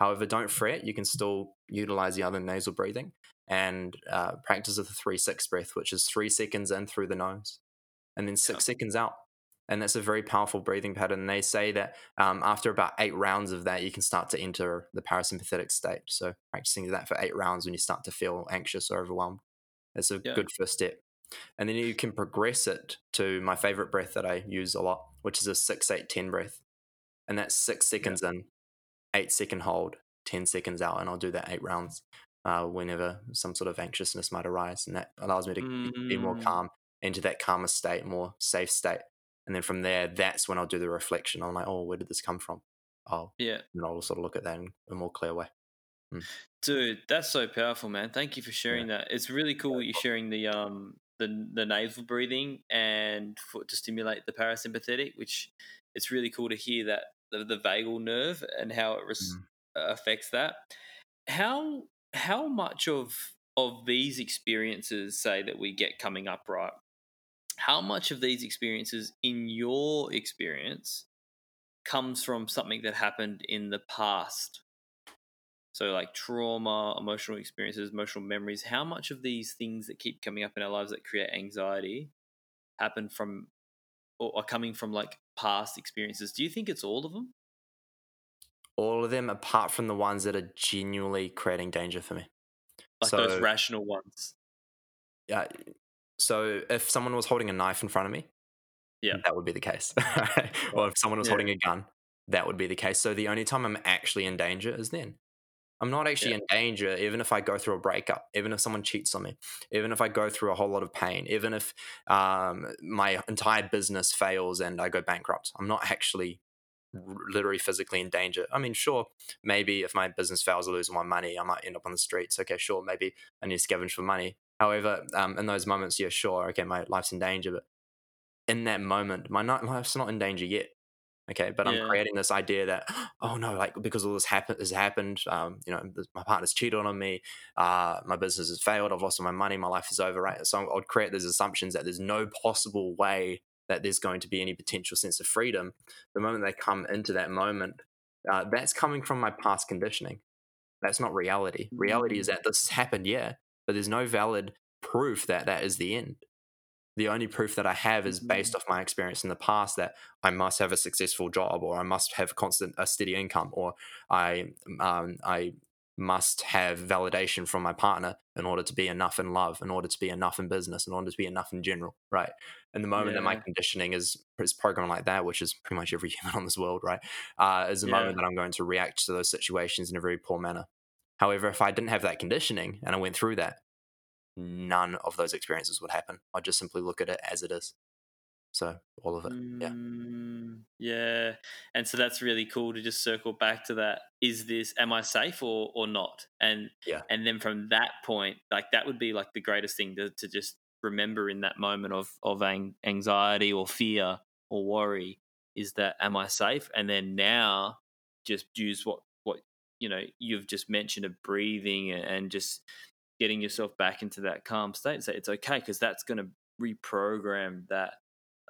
However, don't fret, you can still utilize the other nasal breathing and uh, practice with the 3 6 breath, which is three seconds in through the nose and then six seconds out. And that's a very powerful breathing pattern. And They say that um, after about eight rounds of that, you can start to enter the parasympathetic state. So, practicing that for eight rounds when you start to feel anxious or overwhelmed, that's a Yeah. good first step. And then you can progress it to my favorite breath that I use a lot, which is a 6 8 10 breath. And that's six seconds in, eight second hold, 10 seconds out. And I'll do that eight rounds uh, whenever some sort of anxiousness might arise. And that allows me to be more Mm. calm, into that calmer state, more safe state. And then from there, that's when I'll do the reflection. I'm like, oh, where did this come from? Oh, Yeah. and I'll sort of look at that in a more clear way. Dude, that's so powerful, man. Thank you for sharing that. It's really cool you're sharing the um the the nasal breathing and for, to stimulate the parasympathetic, which it's really cool to hear that the, the vagal nerve and how it res- Mm. affects that. How how much of of these experiences say that we get coming up right? How much of these experiences, in your experience, comes from something that happened in the past? So, like trauma, emotional experiences, emotional memories. How much of these things that keep coming up in our lives that create anxiety happen from or are coming from like past experiences? Do you think it's all of them? All of them, apart from the ones that are genuinely creating danger for me. Like those rational ones? Yeah. So if someone was holding a knife in front of me, Yeah. that would be the case. or if someone was Yeah. holding a gun, that would be the case. So the only time I'm actually in danger is then. I'm not actually Yeah. in danger, even if I go through a breakup, even if someone cheats on me, even if I go through a whole lot of pain, even if um, my entire business fails and I go bankrupt. I'm not actually literally physically in danger. I mean, sure, maybe if my business fails, I lose my money, I might end up on the streets. Okay, sure, maybe I need to scavenge for money. However, um, in those moments, yeah, sure, okay, my life's in danger, but in that moment, my life's not in danger yet. Okay, but Yeah. I'm creating this idea that oh no, like because all this happen- has happened, um, you know, my partner's cheated on me, uh, my business has failed, I've lost all my money, my life is over, right? So I'd create those assumptions that there's no possible way that there's going to be any potential sense of freedom. The moment they come into that moment, uh, that's coming from my past conditioning. That's not reality. Reality is that this has happened, yeah, but there's no valid proof that that is the end. The only proof that I have is based off my experience in the past that I must have a successful job, or I must have constant a steady income, or I um, I must have validation from my partner in order to be enough in love, in order to be enough in business, in order to be enough in general, right? And the moment that my conditioning is is programmed like that, which is pretty much every human on this world, right, uh, is the Yeah. moment that I'm going to react to those situations in a very poor manner. However, if I didn't have that conditioning and I went through that, none of those experiences would happen. I'd just simply look at it as it is. So all of it, yeah. Mm, yeah. And so that's really cool to just circle back to that. Is this am I safe or or not? And Yeah. and then from that point, like that would be like the greatest thing to, to just remember in that moment of of ang- anxiety or fear or worry is that am I safe? And then now just use what you know you've just mentioned of breathing and, just getting yourself back into that calm state and say it's okay because that's going to reprogram that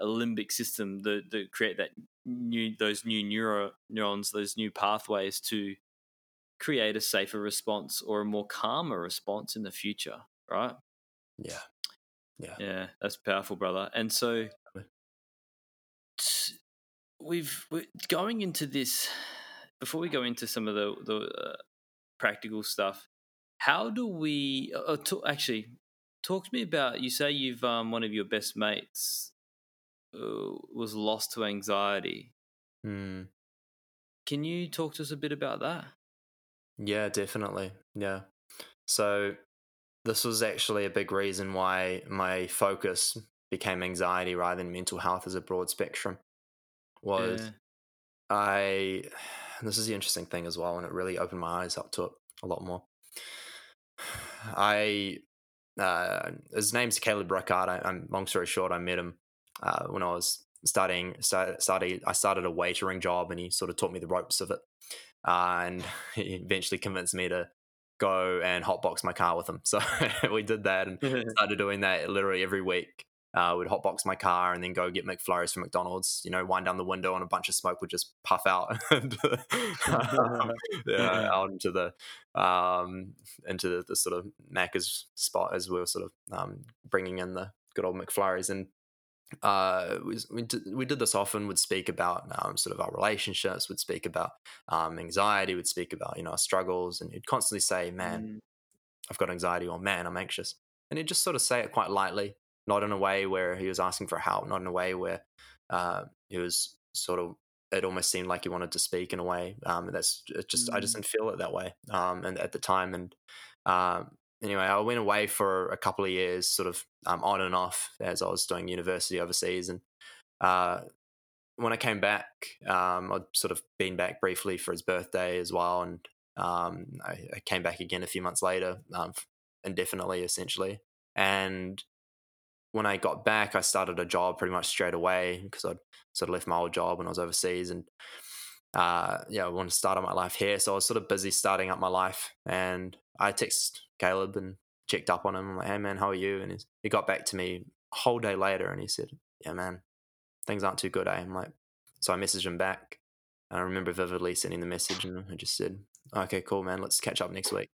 limbic system that the create that new those new neuro neurons those new pathways to create a safer response or a more calmer response in the future right Yeah. Yeah. yeah that's powerful brother and so t- we've we're going into this before we go into some of the the uh, practical stuff how do we uh, to, actually talk to me about you say you've um, one of your best mates uh, was lost to anxiety Mm. can you talk to us a bit about that Yeah, definitely. Yeah. So this was actually a big reason why my focus became anxiety rather than mental health as a broad spectrum. Was Yeah. I this is the interesting thing as well, and it really opened my eyes up to it a lot more. I uh, his name's Caleb Rickard. I, I'm long story short, I met him uh, when I was studying. Started, started I started a waitering job, and he sort of taught me the ropes of it. Uh, and he eventually convinced me to go and hotbox my car with him. So we did that and started doing that literally every week. Uh, would hotbox my car and then go get McFlurries from McDonald's. You know, wind down the window and a bunch of smoke would just puff out, and, um, yeah, out into the um, into the, the sort of Macca's spot as we were sort of um, bringing in the good old McFlurries. And uh, we, we, did, we did this often. Would speak about um, sort of our relationships. Would speak about um, anxiety. Would speak about you know our struggles, and he'd constantly say, "Man, Mm, I've got anxiety," or "Man, I'm anxious," and he'd just sort of say it quite lightly, not in a way where he was asking for help, not in a way where uh, he was sort of. It almost seemed like he wanted to speak in a way. Um, that's it just I just Mm. didn't feel it that way. Um, and at the time, and um, anyway, I went away for a couple of years, sort of um, on and off as I was doing university overseas. And uh, when I came back, um, I'd sort of been back briefly for his birthday as well. And um, I, I came back again a few months later, um, indefinitely, essentially. And when I got back, I started a job pretty much straight away because I'd sort of left my old job when I was overseas and uh, yeah, I wanted to start up my life here. So I was sort of busy starting up my life and I texted Caleb and checked up on him. I'm like, hey man, how are you? And he got back to me a whole day later and he said, yeah man, things aren't too good. Eh? I'm like, so I messaged him back. And I remember vividly sending the message and I just said, okay, cool, man, let's catch up next week.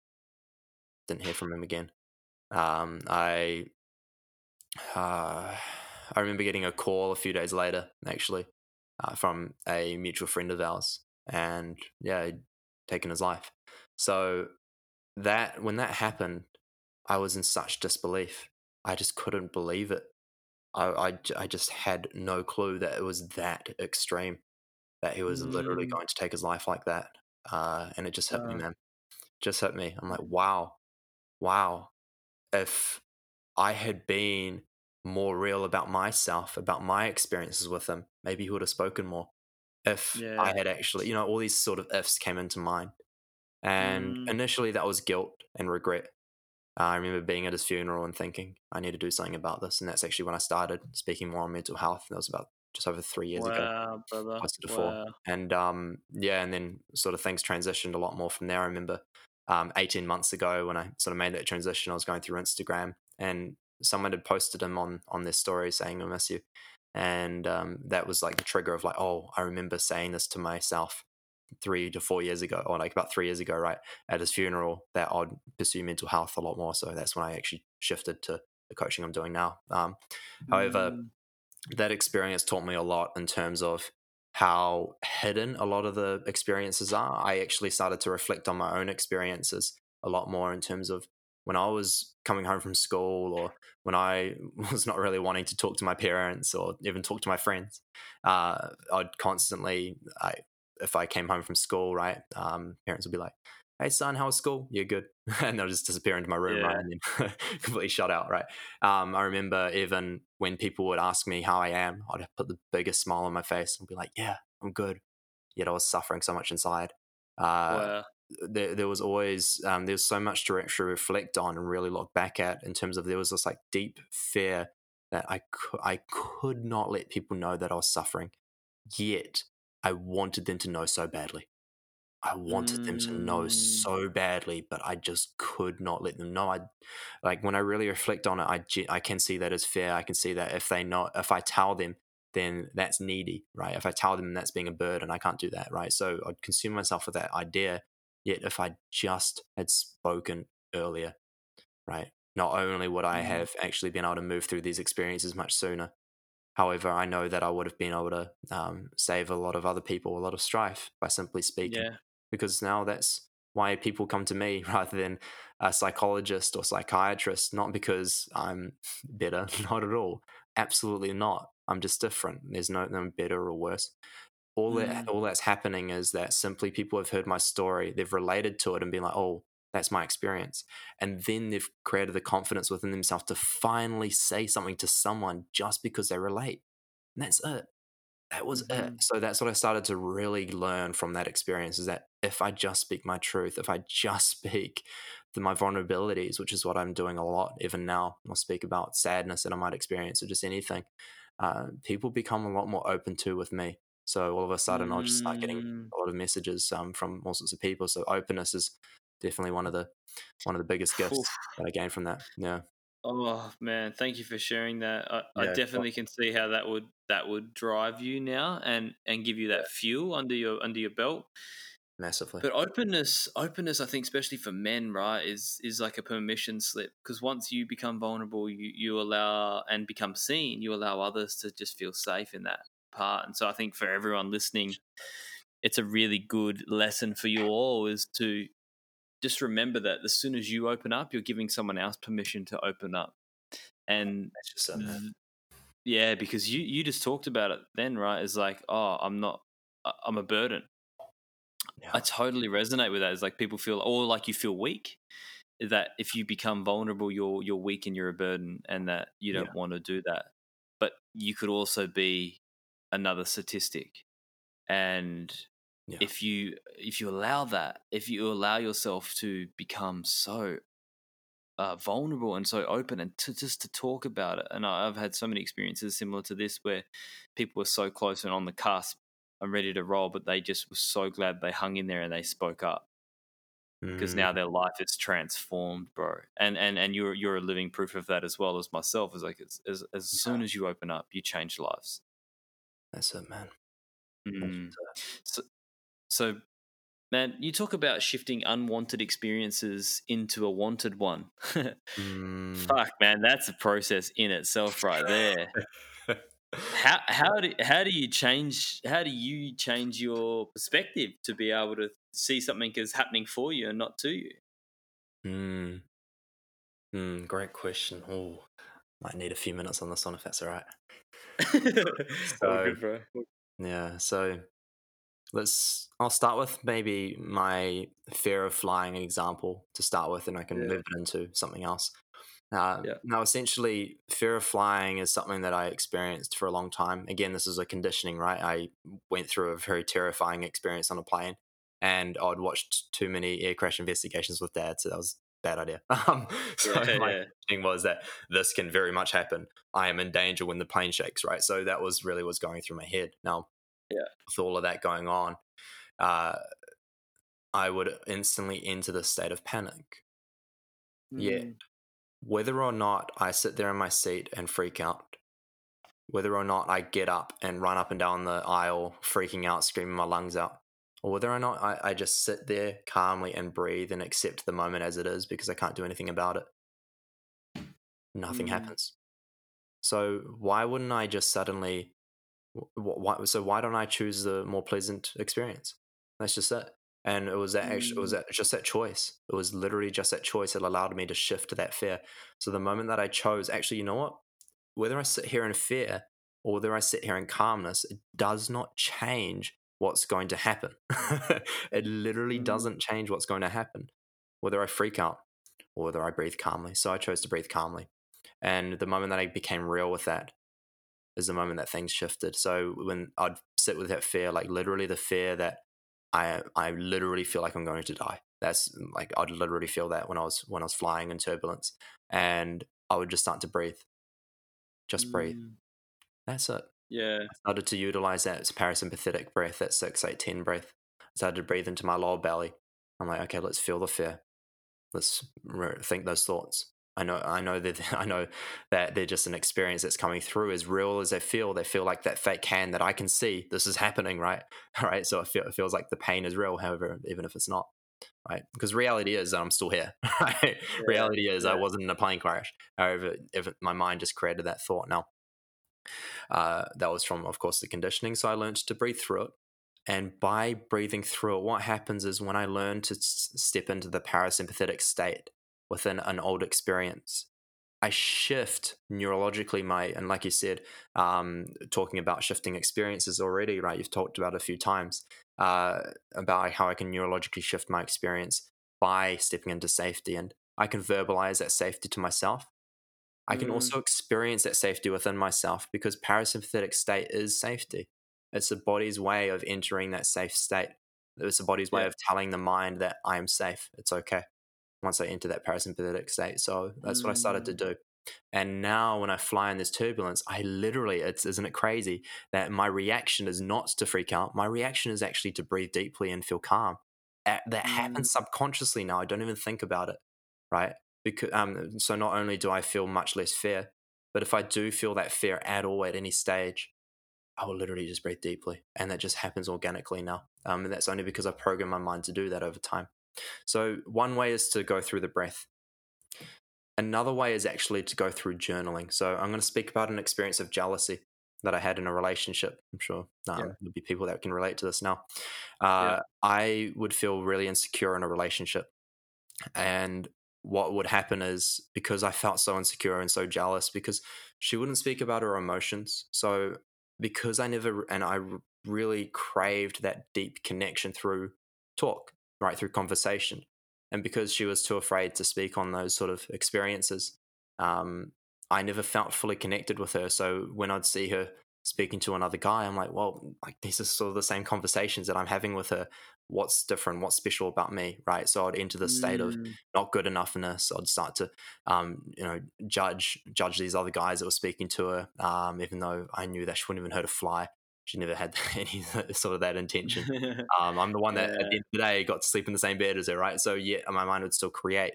Didn't hear from him again. Um, I uh, I remember getting a call a few days later, actually, uh, from a mutual friend of ours, and yeah, he'd taken his life. So that when that happened, I was in such disbelief. I just couldn't believe it. I, I, I just had no clue that it was that extreme, that he was mm. literally going to take his life like that. Uh, and it just hit me, man. Just hit me. I'm like, wow, wow. If I had been more real about myself, about my experiences with him, maybe he would have spoken more. If yeah. I had actually, you know, all these sort of ifs came into mind. And mm. initially that was guilt and regret. Uh, I remember being at his funeral and thinking, I need to do something about this. And that's actually when I started speaking more on mental health. That was about just over three years wow, ago. Brother. To wow. four. And um, yeah, and then sort of things transitioned a lot more from there. I remember um, 18 months ago when I sort of made that transition, I was going through Instagram and someone had posted him on on this story saying I miss you, and um, that was like the trigger of like, oh, I remember saying this to myself three to four years ago, or like about three years ago, right at his funeral, that I'd pursue mental health a lot more. So that's when I actually shifted to the coaching I'm doing now. Um, mm. However, that experience taught me a lot in terms of how hidden a lot of the experiences are. I actually started to reflect on my own experiences a lot more in terms of when I was coming home from school or when I was not really wanting to talk to my parents or even talk to my friends, uh, I'd constantly, I, if I came home from school, right, um, parents would be like, hey son how was school? You're good? And they'll just disappear into my room yeah. right and then completely shut out right? Um, i remember even when people would ask me how i am i'd put the biggest smile on my face and be like yeah i'm good. Yet i was suffering so much inside. Uh, wow there, there was always um, there was so much to actually reflect on and really look back at in terms of there was this like deep fear that I could, I could not let people know that I was suffering, yet I wanted them to know so badly. I wanted mm. them to know mm. so badly, but I just could not let them know. I like when I really reflect on it, I I can see that as fear. I can see that if they not if I tell them, then that's needy, right? If I tell them that's being a burden, and I can't do that, right? So I'd consume myself with that idea Yet, if I just had spoken earlier, right, not only would I mm-hmm. have actually been able to move through these experiences much sooner, however, I know that I would have been able to um, save a lot of other people a lot of strife by simply speaking. Yeah. Because now that's why people come to me rather than a psychologist or psychiatrist, not because I'm better, not at all. Absolutely not. I'm just different. There's no I'm better or worse all mm. that all that's happening is that simply people have heard my story they've related to it and been like oh that's my experience. And then they've created the confidence within themselves to finally say something to someone just because they relate. And that's it. That was mm-hmm. it so that's what i started to really learn from that experience is that if i just speak my truth if i just speak the, my vulnerabilities which is what i'm doing a lot even now i'll speak about sadness that i might experience or just anything uh, people become a lot more open to with me so all of a sudden, mm. I'll just start getting mm. a lot of messages um, from all sorts of people. So openness is definitely one of the one of the biggest gifts Oof. that I gained from that. Yeah. Oh man, thank you for sharing that. I, yeah, I definitely can see how that would that would drive you now and and give you that fuel under your under your belt massively. But openness, openness, I think, especially for men, right, is is like a permission slip because once you become vulnerable, you you allow and become seen, you allow others to just feel safe in that part. And so I think for everyone listening, it's a really good lesson for you all is to just remember that as soon as you open up, you're giving someone else permission to open up. And yeah, because you you just talked about it then, right? It's like, oh, I'm not, I'm a burden. Yeah. I totally resonate with that. It's like people feel, or like you feel weak. Eh, that if you become vulnerable, you're you're weak and you're a burden, and that you don't yeah. want to do that. But you could also be another statistic and yeah. if you if you allow that if you allow yourself to become so uh, vulnerable and so open and to just to talk about it. And I, I've had so many experiences similar to this where people were so close and on the cusp and ready to roll, but they just were so glad they hung in there and they spoke up because now Mm, their life is transformed, bro. And and and you're you're a living proof of that as well as myself. Is like as as, as soon as you open up, you change lives. That's it, man. Mm. So, so, man, you talk about shifting unwanted experiences into a wanted one. Mm. Fuck, man, that's a process in itself, right there. How how do how do you change how do you change your perspective to be able to see something as happening for you and not to you? Mm. Mm, great question. Oh, might need a few minutes on this one if that's all right. All good. Yeah, so let's. I'll start with maybe my fear of flying example to start with, and I can Yeah. move it into something else. Uh, Yeah. Now, essentially, fear of flying is something that I experienced for a long time. Again, this is a conditioning, right? I went through a very terrifying experience on a plane, and I'd watched too many air crash investigations with dad, so that was bad idea. Um, so Yeah, my yeah. thing was that this can very much happen. I am in danger when the plane shakes, right? So that was really what's going through my head. Now, Yeah. with all of that going on, uh, I would instantly enter the state of panic. Yeah. Mm. Whether or not I sit there in my seat and freak out, whether or not I get up and run up and down the aisle, freaking out, screaming my lungs out, or whether or not I, I just sit there calmly and breathe and accept the moment as it is because I can't do anything about it, nothing Mm. happens. So why wouldn't I just suddenly? wh- wh- Why, so why don't I choose the more pleasant experience? That's just it. And it was that actually, it was Mm. that, just that choice. It was literally just that choice that allowed me to shift to that fear. So the moment that I chose, actually, you know what? Whether I sit here in fear or whether I sit here in calmness, it does not change what's going to happen. it literally Mm. doesn't change what's going to happen, whether I freak out or whether I breathe calmly. So I chose to breathe calmly. And the moment that I became real with that is the moment that things shifted. So when I'd sit with that fear, like literally the fear that I I literally feel like I'm going to die. That's like I'd literally feel that when I was when I was flying in turbulence, and I would just start to breathe, just breathe. Mm. That's it. Yeah. I started to utilize that parasympathetic breath, that six, eight, ten breath. I started to breathe into my lower belly. I'm like, okay, let's feel the fear. Let's re- think those thoughts. I know, I know that I know that they're just an experience that's coming through. As real as they feel, they feel like that fake hand that I can see. This is happening, right? All right. So it, feel, it feels like the pain is real, however, even if it's not, right? Because reality is that I'm still here. Right? reality is I wasn't in a plane crash. However, if it, my mind just created that thought. Now, uh, that was from, of course, the conditioning. So I learned to breathe through it. And by breathing through it, what happens is when I learn to s- step into the parasympathetic state within an old experience, I shift neurologically my, and like you said, um, talking about shifting experiences already, right? You've talked about a few times uh, about how I can neurologically shift my experience by stepping into safety. And I can verbalize that safety to myself. I can Mm. also experience that safety within myself because parasympathetic state is safety. It's the body's way of entering that safe state. It's the body's way Yeah. of telling the mind that I am safe. It's okay once I enter that parasympathetic state. So that's what I started to Mm. do. And now when I fly in this turbulence, I literally, it's isn't it crazy that my reaction is not to freak out. My reaction is actually to breathe deeply and feel calm. That happens subconsciously now. I don't even think about it, right? Because um, so not only do I feel much less fear, but if I do feel that fear at all at any stage, I will literally just breathe deeply, and that just happens organically now. Um, and that's only because I program my mind to do that over time. So one way is to go through the breath. Another way is actually to go through journaling. So I'm going to speak about an experience of jealousy that I had in a relationship. I'm sure um, Yeah. there'll be people that can relate to this now. Uh, I would feel really insecure in a relationship. And what would happen is because I felt so insecure and so jealous, because she wouldn't speak about her emotions. So because I never, and I really craved that deep connection through talk, right, through conversation. And because she was too afraid to speak on those sort of experiences, um, I never felt fully connected with her. So when I'd see her speaking to another guy, I'm like, well, like these are sort of the same conversations that I'm having with her. What's different? What's special about me? Right. So I'd enter the state of Mm. not good enoughness. I'd start to, um, you know, judge judge these other guys that were speaking to her, um, even though I knew that she wouldn't even hurt a fly. She never had any sort of that intention. Um, I'm the one that at the end of the day got to sleep in the same bed as her, right? So yeah, my mind would still create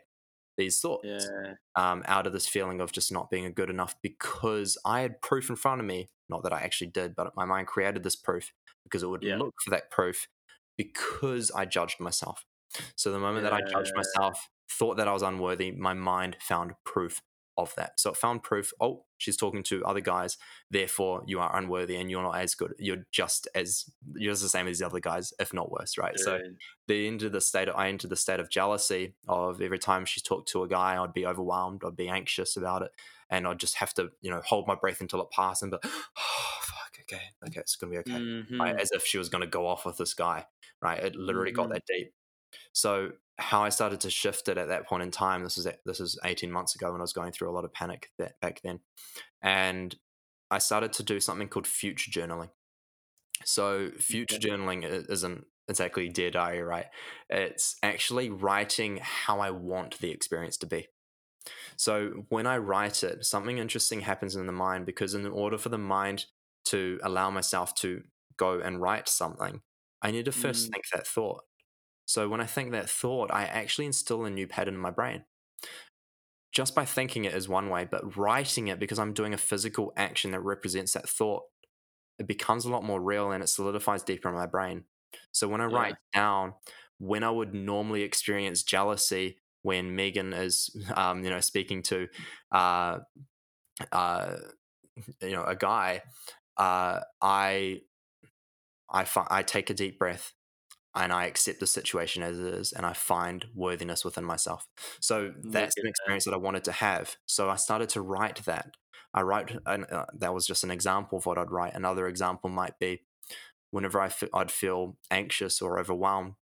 these thoughts yeah. um, out of this feeling of just not being a good enough because I had proof in front of me. Not that I actually did, but my mind created this proof because it would Yeah. look for that proof because I judged myself. So the moment that I judged myself, thought that I was unworthy, my mind found proof of that. So it found proof, oh, she's talking to other guys, therefore you are unworthy and you're not as good. You're just as you're just the same as the other guys, if not worse, right? So Dude. the into the state of, I entered the state of jealousy of every time she talked to a guy, I'd be overwhelmed, I'd be anxious about it, and I'd just have to, you know, hold my breath until it passed and be, oh okay, okay, it's gonna be okay, right? Mhm. As if she was gonna go off with this guy, right? It literally got Mhm. that deep. So how I started to shift it at that point in time, this is this is 18 months ago when I was going through a lot of panic that, back then, and I started to do something called future journaling. So future Okay. journaling isn't exactly dear diary, right? It's actually writing how I want the experience to be. So when I write it, something interesting happens in the mind because in order for the mind to allow myself to go and write something, I need to first Mm. think that thought. So when I think that thought, I actually instill a new pattern in my brain. Just by thinking it is one way, but writing it because I'm doing a physical action that represents that thought, it becomes a lot more real and it solidifies deeper in my brain. So when I Yeah. write down when I would normally experience jealousy when Megan is, um, you know, speaking to, uh, uh, you know, a guy, uh, I, I, fi- I take a deep breath and I accept the situation as it is, and I find worthiness within myself. So that's an experience that I wanted to have. So I started to write that. I write, and uh, that was just an example of what I'd write. Another example might be whenever I fe- I'd feel anxious or overwhelmed,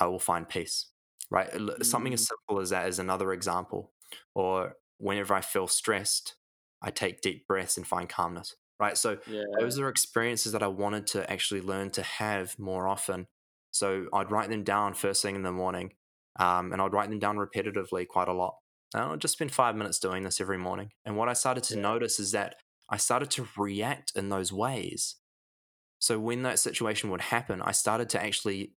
I will find peace. Right, L- something as simple as that is another example. Or whenever I feel stressed, I take deep breaths and find calmness. Right, so Yeah. those are experiences that I wanted to actually learn to have more often. So I'd write them down first thing in the morning, um, and I'd write them down repetitively quite a lot. And I'd just spend five minutes doing this every morning. And what I started to Yeah. notice is that I started to react in those ways. So when that situation would happen, I started to actually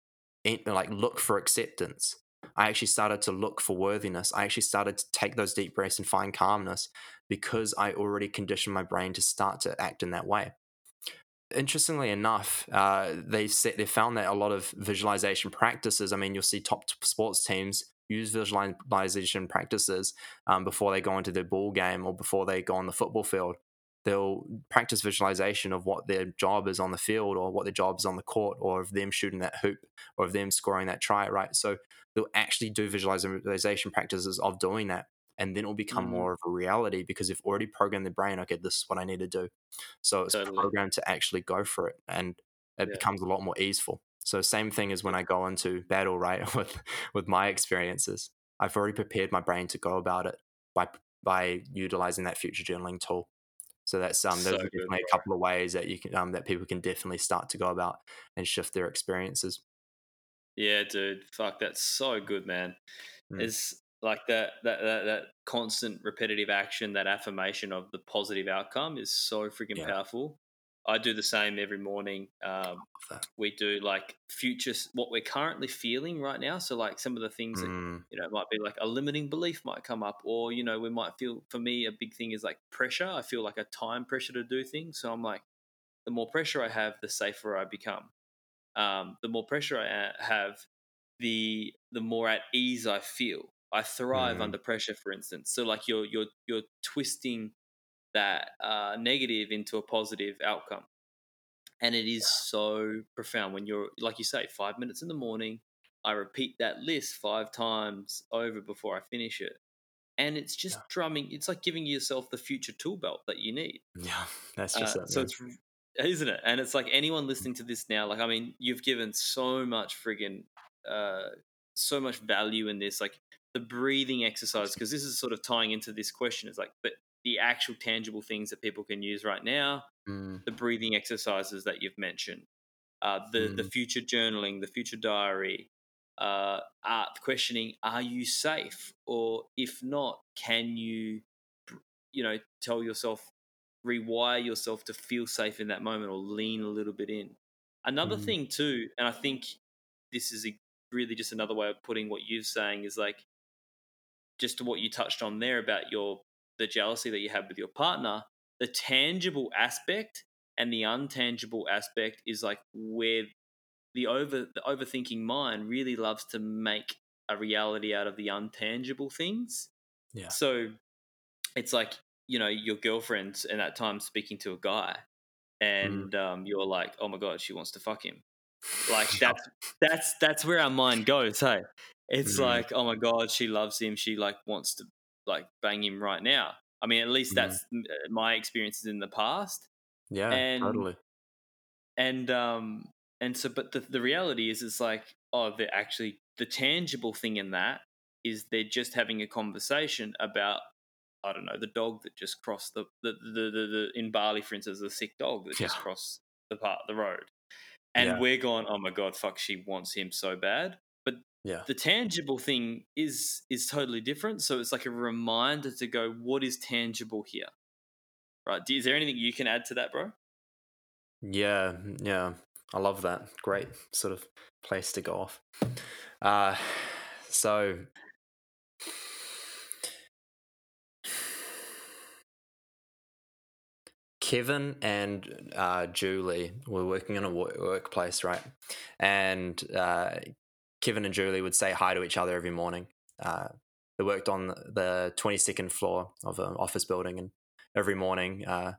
like look for acceptance. I actually started to look for worthiness. I actually started to take those deep breaths and find calmness because I already conditioned my brain to start to act in that way. Interestingly enough, uh, they said they found that a lot of visualization practices. I mean, you'll see top sports teams use visualization practices um, before they go into their ball game or before they go on the football field. They'll practice visualization of what their job is on the field or what their job is on the court or of them shooting that hoop or of them scoring that try, right? So they'll actually do visualization practices of doing that. And then it will become Mm. more of a reality because they've already programmed the brain, okay, this is what I need to do. So it's Totally. programmed to actually go for it. And it Yeah. becomes a lot more easeful. So same thing as when I go into battle, right? With with my experiences. I've already prepared my brain to go about it by by utilizing that future journaling tool. So that's um, those So are definitely a couple of ways that you can um, that people can definitely start to go about and shift their experiences. Yeah, dude. Fuck, that's so good, man. Mm. It's like that, that that that constant repetitive action, that affirmation of the positive outcome is so freaking Yeah. powerful. I do the same every morning. Um, we do like future, what we're currently feeling right now. So like some of the things that Mm, you know, it might be like a limiting belief might come up, or you know, we might feel. For me, a big thing is like pressure. I feel like a time pressure to do things. So I'm like, the more pressure I have, the safer I become. Um, the more pressure I have, the the more at ease I feel. I thrive Mm. under pressure, for instance. So like you're you're you're twisting that uh, negative into a positive outcome, and it is so profound when you're like you say, five minutes in the morning. I repeat that list five times over before I finish it. And it's just Yeah. drumming. It's like giving yourself the future tool belt that you need. yeah, that's Uh, just it. so it's isn't it? And it's like anyone listening to this now, like I mean, you've given so much friggin' uh, so much value in this, like the breathing exercise, because this is sort of tying into this question. Is like, but the actual tangible things that people can use right now, Mm, the breathing exercises that you've mentioned, uh, the the Mm. future journaling, the future diary, uh, uh, questioning: Are you safe? Or if not, can you, you know, tell yourself, rewire yourself to feel safe in that moment, or lean a little bit in. Another Mm. thing too, and I think this is a, really just another way of putting what you're saying is like, just to what you touched on there about your the jealousy that you have with your partner the tangible aspect and the untangible aspect is like where the over the overthinking mind really loves to make a reality out of the untangible things. Yeah. So it's like, you know, your girlfriend's in that time speaking to a guy and um, you're like, oh my God, she wants to fuck him. Like that's that's that's where our mind goes, hey. It's Mm. like, oh my God, she loves him. She like wants to like bang him right now. I mean, at least Mm. that's m- uh, my experiences in the past. yeah, and- totally. And um and so but the the reality is it's like, oh, they're actually the tangible thing in that is they're just having a conversation about I don't know, the dog that just crossed the the the, the, the in Bali, for instance, the sick dog that just crossed the part the road. And Yeah. we're going, oh my god, fuck, she wants him so bad. Yeah. the tangible thing is is totally different. So it's like a reminder to go, what is tangible here? Right. Is there anything you can add to that, bro? Yeah, yeah. I love that. Great sort of place to go off. Uh so Kevin and uh, Julie were working in a wo- workplace, right? And uh, Kevin and Julie would say hi to each other every morning. Uh, they worked on the 22nd floor of an office building, and every morning uh,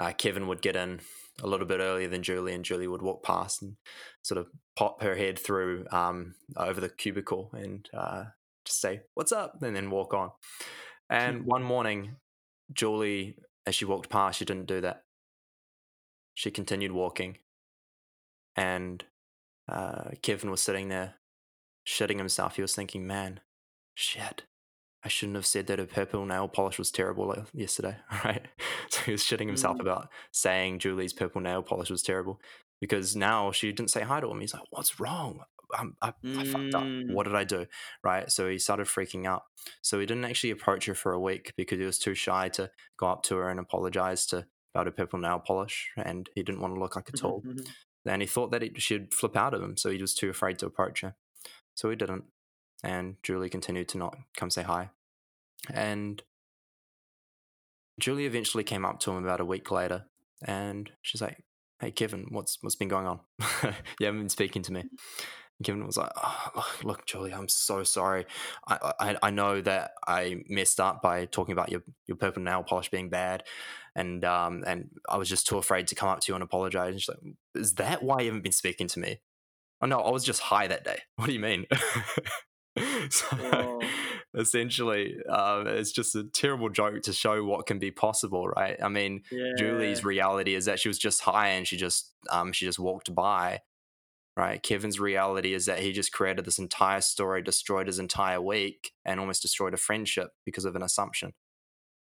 uh, Kevin would get in a little bit earlier than Julie, and Julie would walk past and sort of pop her head through um, over the cubicle and uh, just say, What's up? and then walk on. And one morning, Julie, as she walked past, she didn't do that. She continued walking, and uh, Kevin was sitting there shitting himself. He was thinking, Man, shit. I shouldn't have said that her purple nail polish was terrible uh, yesterday, right? So he was shitting himself Mm. about saying Julie's purple nail polish was terrible because now she didn't say hi to him. He's like, "What's wrong? I'm, I, I fucked up. Mm. What did I do?" Right? So he started freaking out. So he didn't actually approach her for a week because he was too shy to go up to her and apologize to about her purple nail polish, and he didn't want to look like a tool. And he thought that it, she'd flip out of him, so he was too afraid to approach her. So he didn't, and Julie continued to not come say hi. And Julie eventually came up to him about a week later, and she's like, "Hey, Kevin, what's what's been going on? you haven't been speaking to me." Kevin was like, oh, look, Julie, I'm so sorry. I, I I know that I messed up by talking about your, your purple nail polish being bad, and um and I was just too afraid to come up to you and apologize. And she's like, "Is that why you haven't been speaking to me?" Oh no, I was just high that day. What do you mean? so Oh. essentially, um, it's just a terrible joke to show what can be possible, right? I mean, Julie's reality is that she was just high and she just um she just walked by. Right. Kevin's reality is that he just created this entire story, destroyed his entire week, and almost destroyed a friendship because of an assumption.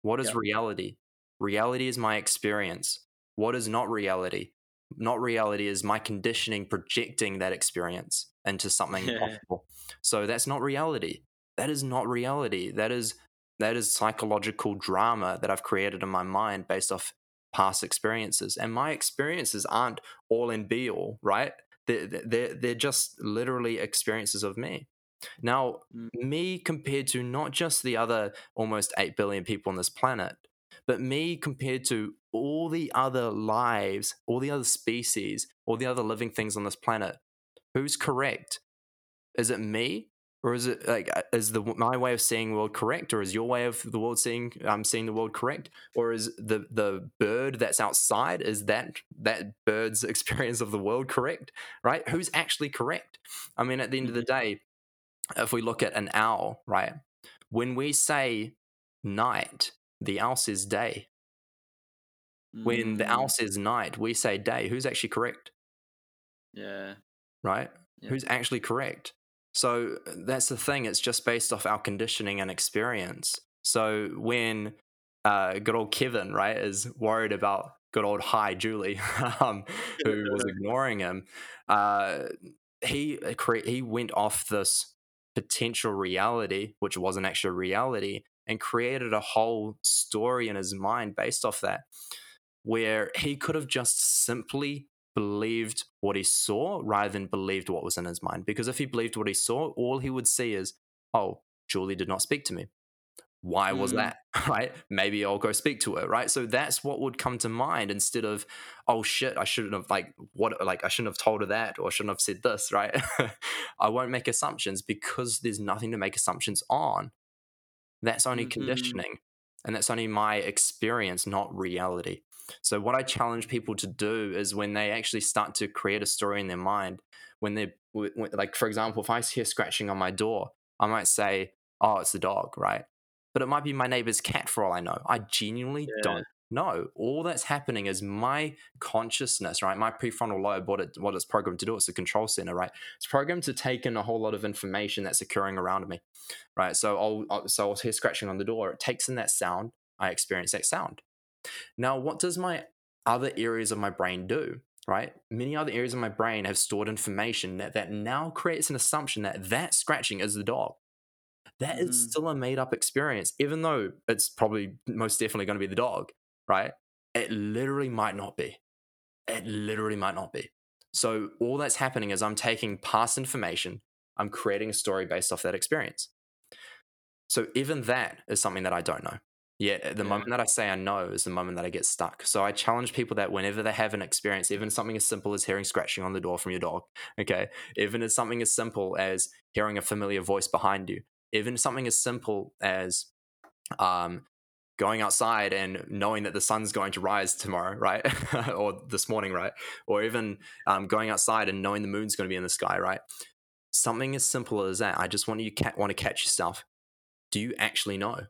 What is Yeah. reality? Reality is my experience. What is not reality? Not reality is my conditioning projecting that experience into something Yeah. possible. So that's not reality. That is not reality. That is that is psychological drama that I've created in my mind based off past experiences. And my experiences aren't all and be all, right? They're, they're, they're just literally experiences of me. Now, Mm. me compared to not just the other almost 8 billion people on this planet, but me compared to all the other lives, all the other species, all the other living things on this planet, who's correct? Is it me? Or is it like is the my way of seeing the world correct, or is your way of the world seeing um seeing the world correct, or is the the bird that's outside is that that bird's experience of the world correct? Right? Who's actually correct? I mean, at the end of the day, if we look at an owl, right? When we say night, the owl says day. When the Mm, owl says night, we say day. Who's actually correct? yeah, right? Yeah. Who's actually correct? So uh, that's the thing. It's just based off our conditioning and experience. So when uh, good old Kevin, right, is worried about good old Hi Julie, um, who was ignoring him. Uh, he uh, cre- he went off this potential reality, which wasn't actually reality, and created a whole story in his mind based off that, where he could have just simply believed what he saw rather than believed what was in his mind. Because if he believed what he saw, all he would see is, oh, Julie did not speak to me. Why was Mm. that? Right? Maybe I'll go speak to her. Right? So that's what would come to mind instead of, oh shit, I shouldn't have like what like I shouldn't have told her that or shouldn't have said this. Right? I won't make assumptions because there's nothing to make assumptions on. That's only Mhm. conditioning, and that's only my experience, not reality. So what I challenge people to do is when they actually start to create a story in their mind, when they are like, for example, if I hear scratching on my door, I might say, "Oh, it's the dog," right? But it might be my neighbor's cat for all I know. I genuinely Yeah. don't know. All that's happening is my consciousness, right? My prefrontal lobe, what it what it's programmed to do, it's a control center, right? It's programmed to take in a whole lot of information that's occurring around me, right? So I'll, I'll so I'll hear scratching on the door. It takes in that sound. I experience that sound. Now, what does my other areas of my brain do? Right? Many other areas of my brain have stored information that, that now creates an assumption that that scratching is the dog. That is Mhm. still a made up experience, even though it's probably most definitely going to be the dog, right? It literally might not be. It literally might not be. So, all that's happening is I'm taking past information, I'm creating a story based off that experience. So, even that is something that I don't know. Yet, at the Yeah. moment that I say I know is the moment that I get stuck. So, I challenge people that whenever they have an experience, even something as simple as hearing scratching on the door from your dog, okay, even as something as simple as hearing a familiar voice behind you, even something as simple as um, going outside and knowing that the sun's going to rise tomorrow, right? or this morning, right? Or even um, going outside and knowing the moon's going to be in the sky, right? Something as simple as that. I just want you ca- want to catch yourself. Do you actually know?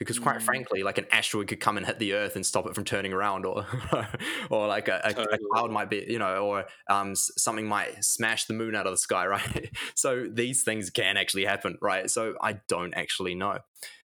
Because quite Mm. frankly, like an asteroid could come and hit the Earth and stop it from turning around, or or like a, a, a cloud might be, you know, or um, something might smash the moon out of the sky, right? so these things can actually happen, right? So I don't actually know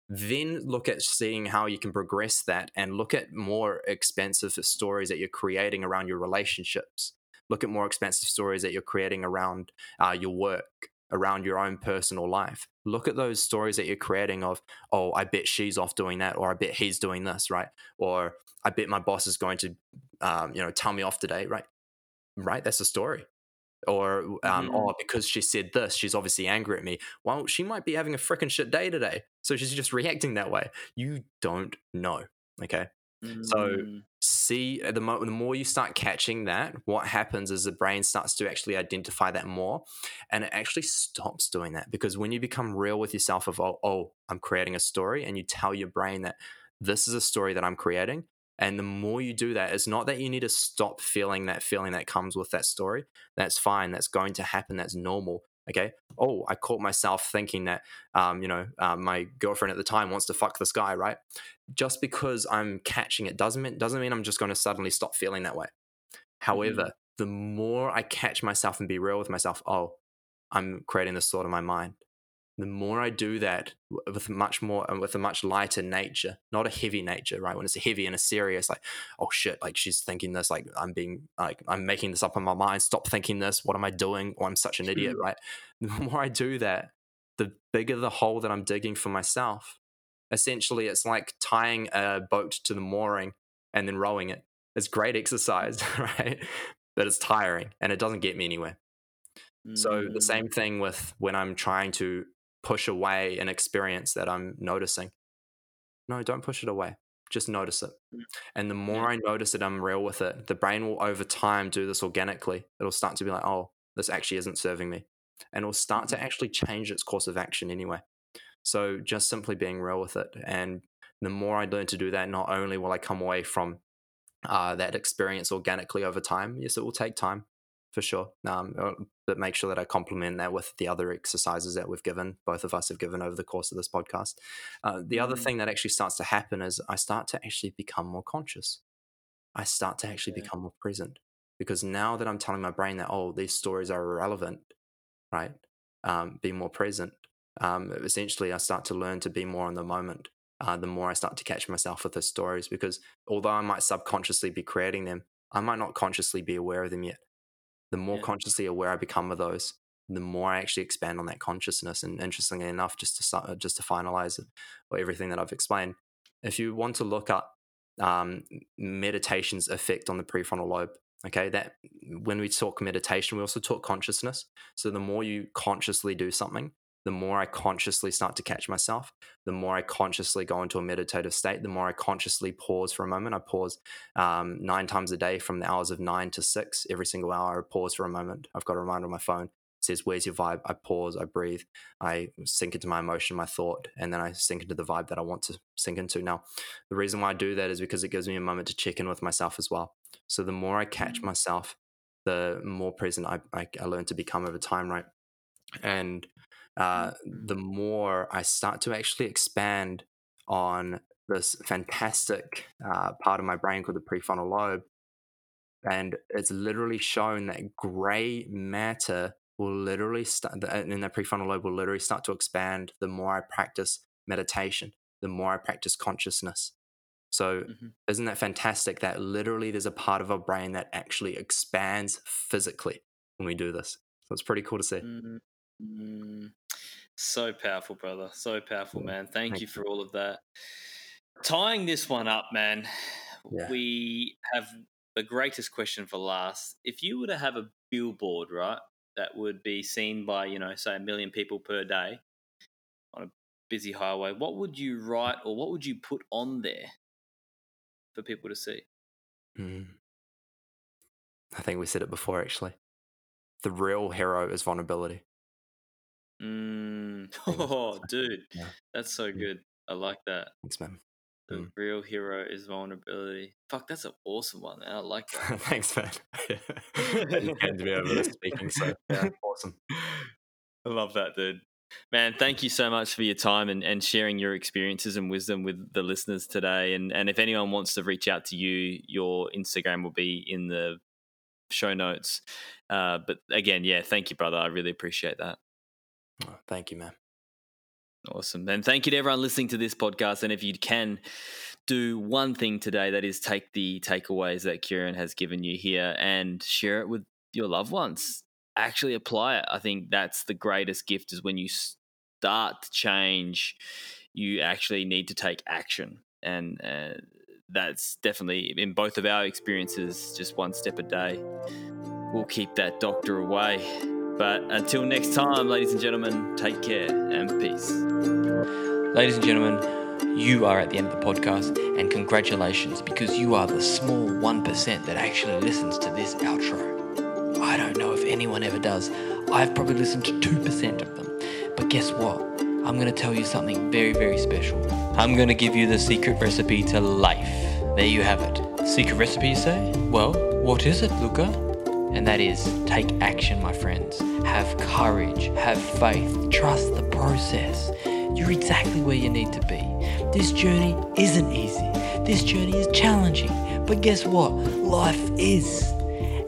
then look at seeing how you can progress that and look at more expensive stories that you're creating around your relationships look at more expensive stories that you're creating around uh, your work around your own personal life. Look at those stories that you're creating of oh i bet she's off doing that or i bet he's doing this right? Or i bet my boss is going to um, you know tell me off today right? Right? That's a story. Or um, Mhm. oh because she said this she's obviously angry at me. Well she might be having a freaking shit day today so she's just reacting that way. You don't know okay So- Mm. see the, mo- the more you start catching that what happens is the brain starts to actually identify that more and it actually stops doing that because when you become real with yourself of oh, oh i'm creating a story and you tell your brain that this is a story that i'm creating and the more you do that it's not that you need to stop feeling that feeling that comes with that story that's fine that's going to happen that's normal okay oh i caught myself thinking that um, you know uh, my girlfriend at the time wants to fuck this guy right just because I'm catching it doesn't mean doesn't mean I'm just going to suddenly stop feeling that way. However, the more I catch myself and be real with myself, oh, I'm creating this thought in my mind. The more I do that with much more and with a much lighter nature, not a heavy nature, right? When it's a heavy and a serious, like, oh shit, like she's thinking this, like I'm being like I'm making this up in my mind. Stop thinking this. What am I doing? Or I'm such an idiot, right? The more I do that, the bigger the hole that I'm digging for myself essentially it's like tying a boat to the mooring and then rowing it it's great exercise right but it's tiring and it doesn't get me anywhere so the Mm. same thing with when i'm trying to push away an experience that i'm noticing. No don't push it away. Just notice it. Mm. and the more i notice it i'm real with it the brain will over time do this organically. It'll start to be like oh this actually isn't serving me. And it'll start to Mhm. actually change its course of action anyway. So just simply being real with it. And the more I learn to do that, not only will I come away from uh, that experience organically over time, yes, it will take time for sure. Um, uh, but make sure that I complement that with the other exercises that we've given, both of us have given over the course of this podcast. Uh, the other Mhm. thing that actually starts to happen is I start to actually become more conscious. I start to actually Yeah. become more present because now that I'm telling my brain that, oh, these stories are irrelevant, right? Um, be more present um, essentially I start to learn to be more in the moment. uh, the more I start to catch myself with those stories. Because although I might subconsciously be creating them, I might not consciously be aware of them yet. The more Yeah. consciously aware I become of those, the more I actually expand on that consciousness. And interestingly enough, just to just to finalize everything that I've explained, if you want to look up um, meditation's effect on the prefrontal lobe, okay, that when we talk meditation, we also talk consciousness. So the more you consciously do something, the more I consciously start to catch myself, the more I consciously go into a meditative state, the more I consciously pause for a moment. I pause um, nine times a day from the hours of nine to six. Every single hour, I pause for a moment. I've got a reminder on my phone. It says, Where's your vibe? I pause, I breathe, I sink into my emotion, my thought, and then I sink into the vibe that I want to sink into. Now, the reason why I do that is because it gives me a moment to check in with myself as well. So the more I catch myself, the more present I, I, I learn to become over time, right? And uh, the more I start to actually expand on this fantastic uh, part of my brain called the prefrontal lobe. And it's literally shown that gray matter will literally start, in the prefrontal lobe will literally start to expand the more I practice meditation, the more I practice consciousness. So, Mhm. isn't that fantastic that literally there's a part of our brain that actually expands physically when we do this? So, it's pretty cool to see. Mm, mm. So powerful, brother. So powerful, man. Thank thank you you. for all of that. Tying this one up, man, Yeah. we have the greatest question for last. If you were to have a billboard, right, that would be seen by, you know, say a million people per day on a busy highway, what would you write or what would you put on there for people to see? Mm. I think we said it before, actually. The real hero is vulnerability. Mm. Oh, dude, Yeah. that's so good. I like that. Thanks, man. The Mm. real hero is vulnerability. Fuck, that's an awesome one. man. I like that. Thanks, man. came to me over this speaking, so yeah, awesome. I love that, dude. Man, thank you so much for your time and, and sharing your experiences and wisdom with the listeners today. And and if anyone wants to reach out to you, your Instagram will be in the show notes. Uh, but again, yeah, thank you, brother. I really appreciate that. Oh, thank you, man. Awesome. And thank you to everyone listening to this podcast. And if you can do one thing today, that is take the takeaways that Kieran has given you here and share it with your loved ones. Actually apply it. I think that's the greatest gift is when you start to change, you actually need to take action. And uh, that's definitely in both of our experiences, just one step a day. We'll keep that doctor away. But until next time, ladies and gentlemen, take care and peace. Ladies and gentlemen, you are at the end of the podcast, and congratulations because you are the small 1% that actually listens to this outro. I don't know if anyone ever does. I've probably listened to 2% of them. But guess what? I'm going to tell you something very, very special. I'm going to give you the secret recipe to life. There you have it. Secret recipe, you say? Well, what is it, Luka? And that is take action, my friends. Have courage, have faith, trust the process. You're exactly where you need to be. This journey isn't easy. This journey is challenging. But guess what? Life is.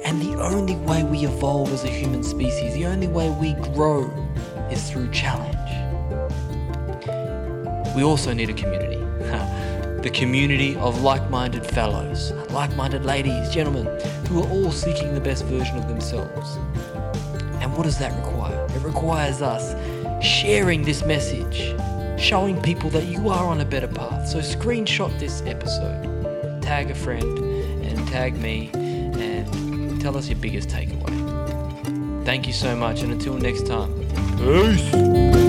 And the only way we evolve as a human species, the only way we grow is through challenge. We also need a community. the community of like minded fellows, like minded ladies, gentlemen, who are all seeking the best version of themselves. And what does that require? It requires us sharing this message, showing people that you are on a better path. So screenshot this episode, tag a friend, and tag me, and tell us your biggest takeaway. Thank you so much, and until next time, peace.